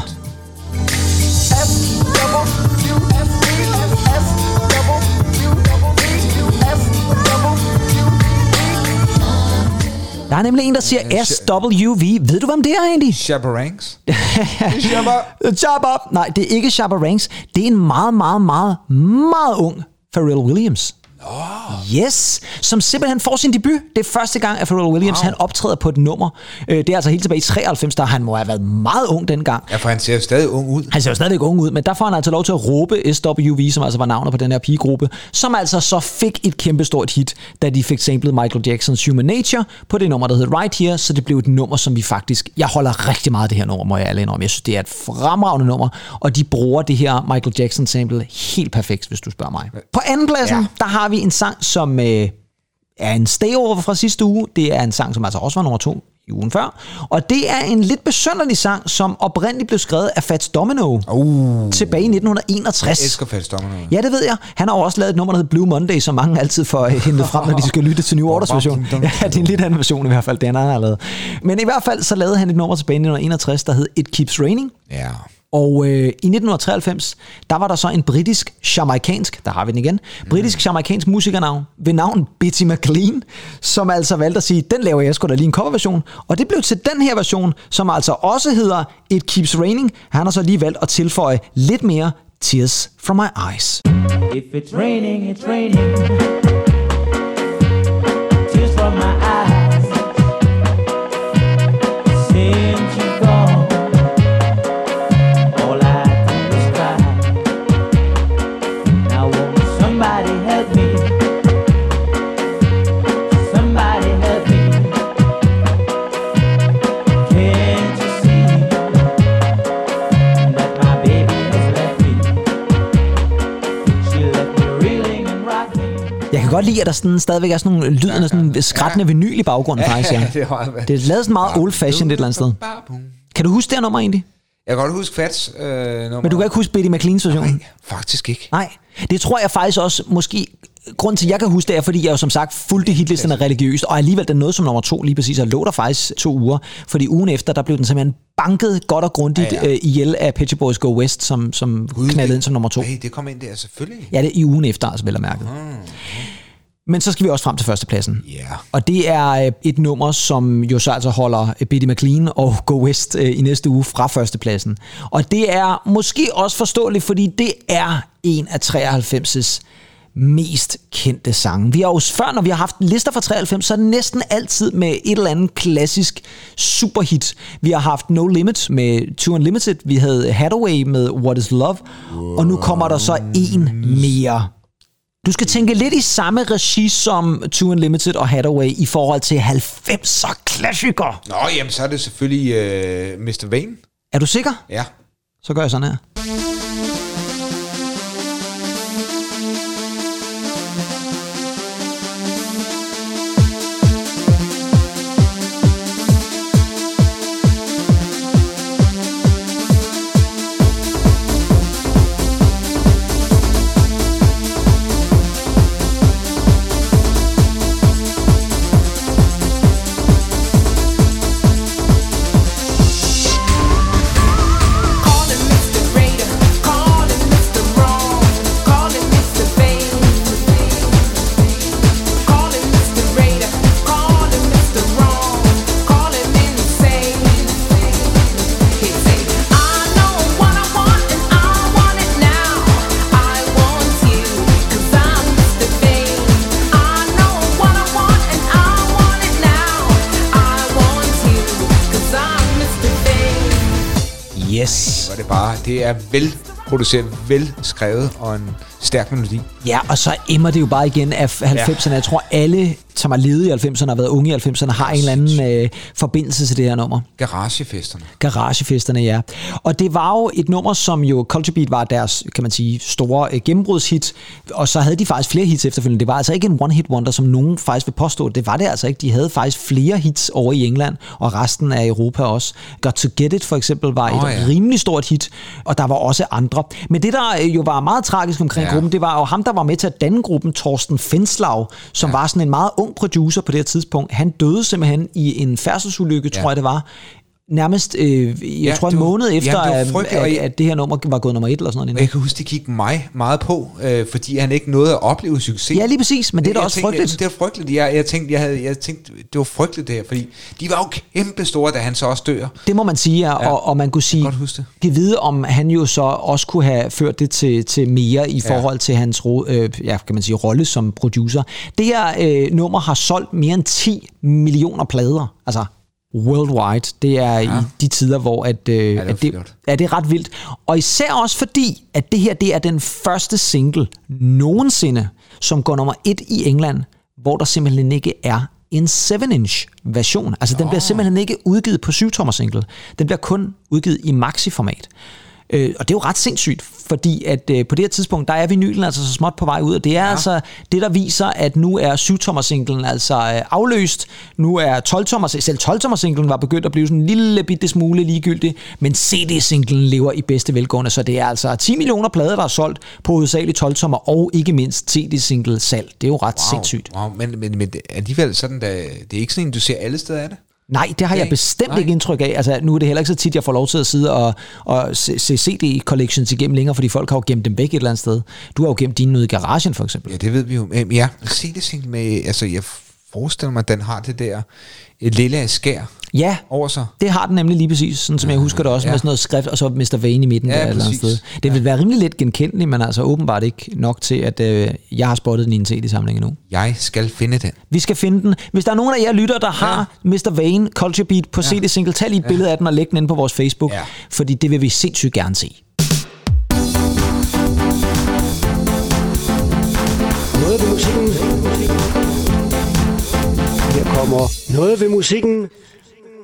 Der er nemlig en, der siger SWV. Ved du, hvem det er egentlig? Chaperangs. Shabba. Nej, det er ikke Shabba Ranks. Det er en meget, meget, meget, meget ung Pharrell Williams. Oh. Yes, som simpelthen får sin debut. Det er første gang, at Pharrell Williams wow. han optræder på et nummer. Øh, Det er altså helt tilbage i 93, der han må have været meget ung dengang. Ja, for han ser jo stadig ung ud. Han ser jo stadigvæk ung ud, men der får han altså lov til at råbe SWV, som altså var navnet på den her pigegruppe, som altså så fik et kæmpestort hit, da de fik samlet Michael Jacksons Human Nature på det nummer, der hed Right Here, så det blev et nummer, som vi faktisk... Jeg holder rigtig meget af det her nummer, må jeg alle indrømme. Jeg synes, det er et fremragende nummer, og de bruger det her Michael Jackson sample helt perfekt, hvis du spørger mig. På andenpladsen, ja. der har vi en sang, som øh, er en stayover fra sidste uge. Det er en sang, som altså også var nummer to i ugen før. Og det er en lidt besønderlig sang, som oprindeligt blev skrevet af Fats Domino Uh, tilbage i 1961. jeg elsker Fats Domino. Ja, det ved jeg. Han har jo også lavet et nummer, der hedder Blue Monday, som mange altid får øh, hentet frem, når de skal lytte til New Orders version. Ja, det er en lidt anden version i hvert fald, det han har lavet. Men i hvert fald så lavede han et nummer tilbage i 1961, der hed It Keeps Raining. Ja. Og øh, i 1993, der var der så en britisk, jamaikansk, der har vi den igen, britisk, jamaikansk musikernavn ved navn Betty McLean, som altså valgte at sige, den laver jeg sgu da lige en coverversion. Og det blev til den her version, som altså også hedder It Keeps Raining. Han har så lige valgt at tilføje lidt mere Tears from My Eyes. If it's raining, it's raining. Godt lide, at der sådan, stadigvæk er sådan nogle lyden af sådan skrættende vinyl i baggrunden, faktisk. Ja. det var Det er lavet sådan meget old fashioned et eller andet sted. Kan du huske det her nummer egentlig? Jeg kan godt huske Fats øh, nummer. Men du kan ikke huske Betty McLeans version? Nej, faktisk ikke. Nej, det tror jeg faktisk også måske... Grunden til, at jeg kan huske det, er, fordi jeg jo som sagt fulgte hitlisterne religiøst, og alligevel den nåede som nummer to lige præcis, og lå der faktisk to uger, fordi ugen efter, der blev den simpelthen banket godt og grundigt Ja, ja, ja. ja. Øh, ihjel af Pet Shop Boys Go West, som, som knaldede ind som nummer to. Hey, det kom ind der, selvfølgelig. Ja, det er i ugen efter, altså vel at mærke. Men så skal vi også frem til førstepladsen. Ja. Og det er øh, et nummer, som jo så altså holder øh, Betty McLean og Go West øh, i næste uge fra førstepladsen. Og det er måske også forståeligt, fordi det er en af 93's mest kendte sange. Vi har jo før, når vi har haft lister fra 93, så er det næsten altid med et eller andet klassisk superhit. Vi har haft No Limit med Two Unlimited, vi havde Hathaway med What Is Love, og nu kommer der så en mere. Du skal tænke lidt i samme regi som Two Unlimited og Hathaway i forhold til 90'er klassikere. Nå, jamen så er det selvfølgelig øh, Mr. Vane. Er du sikker? Ja. Så gør jeg sådan her. Er velproduceret, velskrevet og en stærk melodi. Ja, og så emmer det jo bare igen af 90'erne. Jeg tror, alle, som har levet i 90'erne og har været unge i 90'erne, har en eller anden øh, forbindelse til det her nummer. Garagefesterne. Garagefesterne, ja. Og det var jo et nummer, som jo Culture Beat var deres, kan man sige, store øh, gennembrudshit. Og så havde de faktisk flere hits efterfølgende. Det var altså ikke en one-hit wonder, som nogen faktisk vil påstå. Det var det altså ikke. De havde faktisk flere hits over i England, og resten af Europa også. Got to Get It for eksempel var Åh, et ja. rimelig stort hit, og der var også andre. Men det, der øh, jo var meget tragisk omkring ja. gruppen, det var jo ham, der var med til at danne gruppen, Torsten Fenslav, som ja. var sådan en meget ung producer på det her tidspunkt. Han døde simpelthen i en færdselsulykke, Ja. tror jeg det var, nærmest, øh, jeg Ja, tror en det var- måned ja, efter, det var at, at, at det her nummer var gået nummer et eller sådan noget. Og jeg kan huske, det gik mig meget på, øh, fordi han ikke nåede at opleve succes. Ja, lige præcis, men det er da også tænkte, frygteligt. Det var frygteligt. Jeg, jeg, tænkte, jeg, havde, jeg tænkte, det var frygteligt det her, fordi de var jo kæmpe store, da han så også dør. Det må man sige, ja. og, og man kunne sige, det. kan vide, om han jo så også kunne have ført det til, til mere i forhold til hans ro, øh, ja, kan man sige, rolle som producer. Det her øh, nummer har solgt mere end 10 millioner plader, altså worldwide. Det er ja. i de tider, hvor at, øh, det er at det, flot. er det ret vildt. Og især også fordi, at det her det er den første single nogensinde, som går nummer et i England, hvor der simpelthen ikke er en 7-inch version. Altså den bliver simpelthen ikke udgivet på 7-tommer single. Den bliver kun udgivet i maxi-format. Øh, og det er jo ret sindssygt, fordi at øh, på det her tidspunkt, der er vinylen altså så småt på vej ud, og det er ja. altså det, der viser, at nu er 7-tommer singlen altså øh, afløst. Nu er 12-tommer, selv 12-tommer singlen var begyndt at blive sådan en lille bitte smule ligegyldig, men CD-singlen lever i bedste velgående, så det er altså 10 millioner plader, der er solgt på hovedsageligt 12-tommer, og ikke mindst CD-single salg. Det er jo ret wow. sindssygt. Wow, men, men, men alligevel sådan, der, det er ikke sådan, en, du ser alle steder af det. Nej, det har jeg bestemt Nej. ikke indtryk af. Altså, nu er det heller ikke så tit, jeg får lov til at sidde og, og se, se CD-collections igennem længere, fordi folk har jo gemt dem væk et eller andet sted. Du har jo gemt dine ude i garagen, for eksempel. Ja, det ved vi jo. Ja, se det single med, altså jeg forestiller mig, at den har det der et lille skær Ja, over sig. det har den nemlig lige præcis, sådan som jeg husker det også, ja. Ja. med sådan noget skrift, og så Mr. Vane i midten Ja, der et eller sted. Det vil være rimelig lidt genkendeligt, men altså åbenbart ikke nok til, at øh, jeg har spottet den i en CD-samling endnu. Jeg skal finde den. Vi skal finde den. Hvis der er nogen af jer lytter, der har Mr. Vane Culture Beat på CD-single, tag lige et billede af den og læg den ind på vores Facebook, Ja. fordi det vil vi sindssygt gerne se. Kommer noget ved musikken.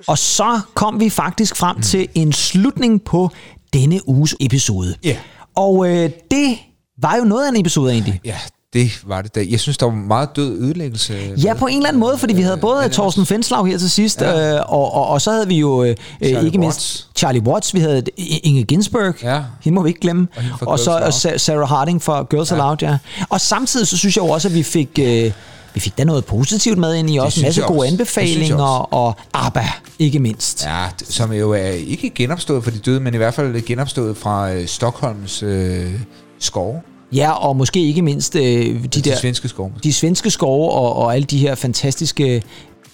Og så kom vi faktisk frem til en slutning på denne uges episode. Ja. Og øh, det var jo noget af en episode egentlig. Ja, det var det da. Jeg synes, der var meget død ødelæggelse. Ja, på en eller anden måde, fordi vi havde både Thorsten Fenslag her til sidst, ja. øh, og, og, og så havde vi jo øh, Charlie ikke mindst Watts. Charlie Watts, vi havde Inge Ginsberg, Ja. hende må vi ikke glemme, Og og så og Sarah Harding fra Girls ja. Aloud, ja. Og samtidig så synes jeg jo også, at vi fik... Øh, vi fik da noget positivt med ind i også. En masse gode også. Det anbefalinger, og ABBA, ikke mindst. Ja, som jo er ikke genopstået for de døde, men i hvert fald genopstået fra øh, Stockholms øh, skove. Ja, og måske ikke mindst øh, de, De, der, de svenske skove. de svenske skove og, og alle de her fantastiske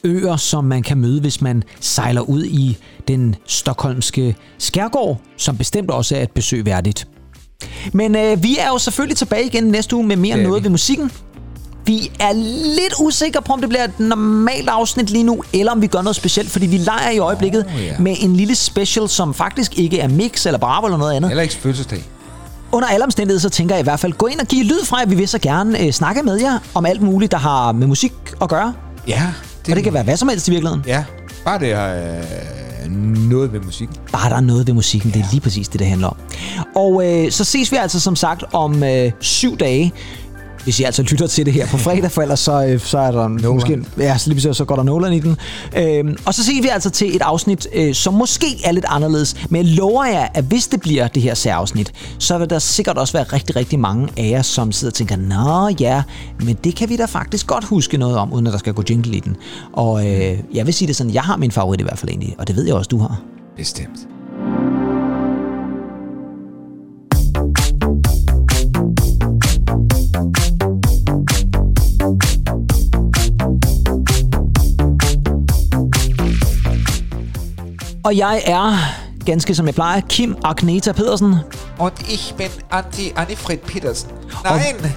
øer, som man kan møde, hvis man sejler ud i den stokholmske skærgård, som bestemt også er et besøg værdigt. Men øh, vi er jo selvfølgelig tilbage igen næste uge med mere Det er noget ved musikken. Vi er lidt usikre på, om det bliver et normalt afsnit lige nu, eller om vi gør noget specielt, fordi vi leger i øjeblikket Oh, ja. med en lille special, som faktisk ikke er mix eller bravo eller noget andet. Heller ikke fødselsdag. Under alle omstændigheder, så tænker jeg i hvert fald, gå ind og giv lyd fra jer. Vi vil så gerne øh, snakke med jer om alt muligt, der har med musik at gøre. Ja. Og det kan være hvad som helst i virkeligheden. Ja, bare det er øh, noget ved musikken. Bare der er noget ved musikken, det er lige præcis det, det handler om. Og øh, så ses vi altså som sagt om øh, syv dage. Hvis I altså lytter til det her på fredag, for ellers så, øh, så er der Nolan. måske... Ja, så lige så går der Nolan i den. Øhm, og så ses vi altså til et afsnit, øh, som måske er lidt anderledes. Men jeg lover jer, at hvis det bliver det her særafsnit, så vil der sikkert også være rigtig, rigtig mange af jer, som sidder og tænker, Nå ja, men det kan vi da faktisk godt huske noget om, uden at der skal gå jingle i den. Og øh, jeg vil sige det sådan, jeg har min favorit i hvert fald egentlig, og det ved jeg også, du har. Bestemt. Og jeg er, ganske som jeg plejer, Kim Agneta Pedersen. Und ich bin Anti Anifred Petersen. Nein!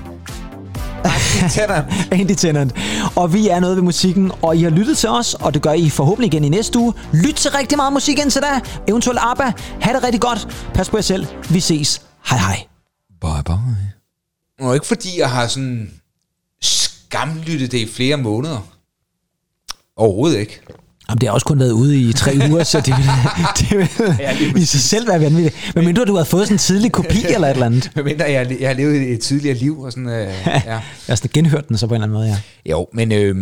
Anti Tennant. Andy Tennant. Og vi er noget ved musikken, og I har lyttet til os, og det gør I forhåbentlig igen i næste uge. Lyt til rigtig meget musik indtil da. Eventuelt ABBA. Ha' det rigtig godt. Pas på jer selv. Vi ses. Hej hej. Bye bye. Og ikke fordi jeg har sådan skamlyttet det i flere måneder. Overhovedet ikke. Jamen, det har også kun været ude i tre uger, så det vil, det vil i sig selv være vanvittigt. Men mindre du har fået sådan en tidlig kopi eller et eller andet. Medmindre jeg, jeg har levet et tidligere liv og sådan, øh, ja. Jeg har sådan genhørt den så på en eller anden måde, ja. Jo, men øh,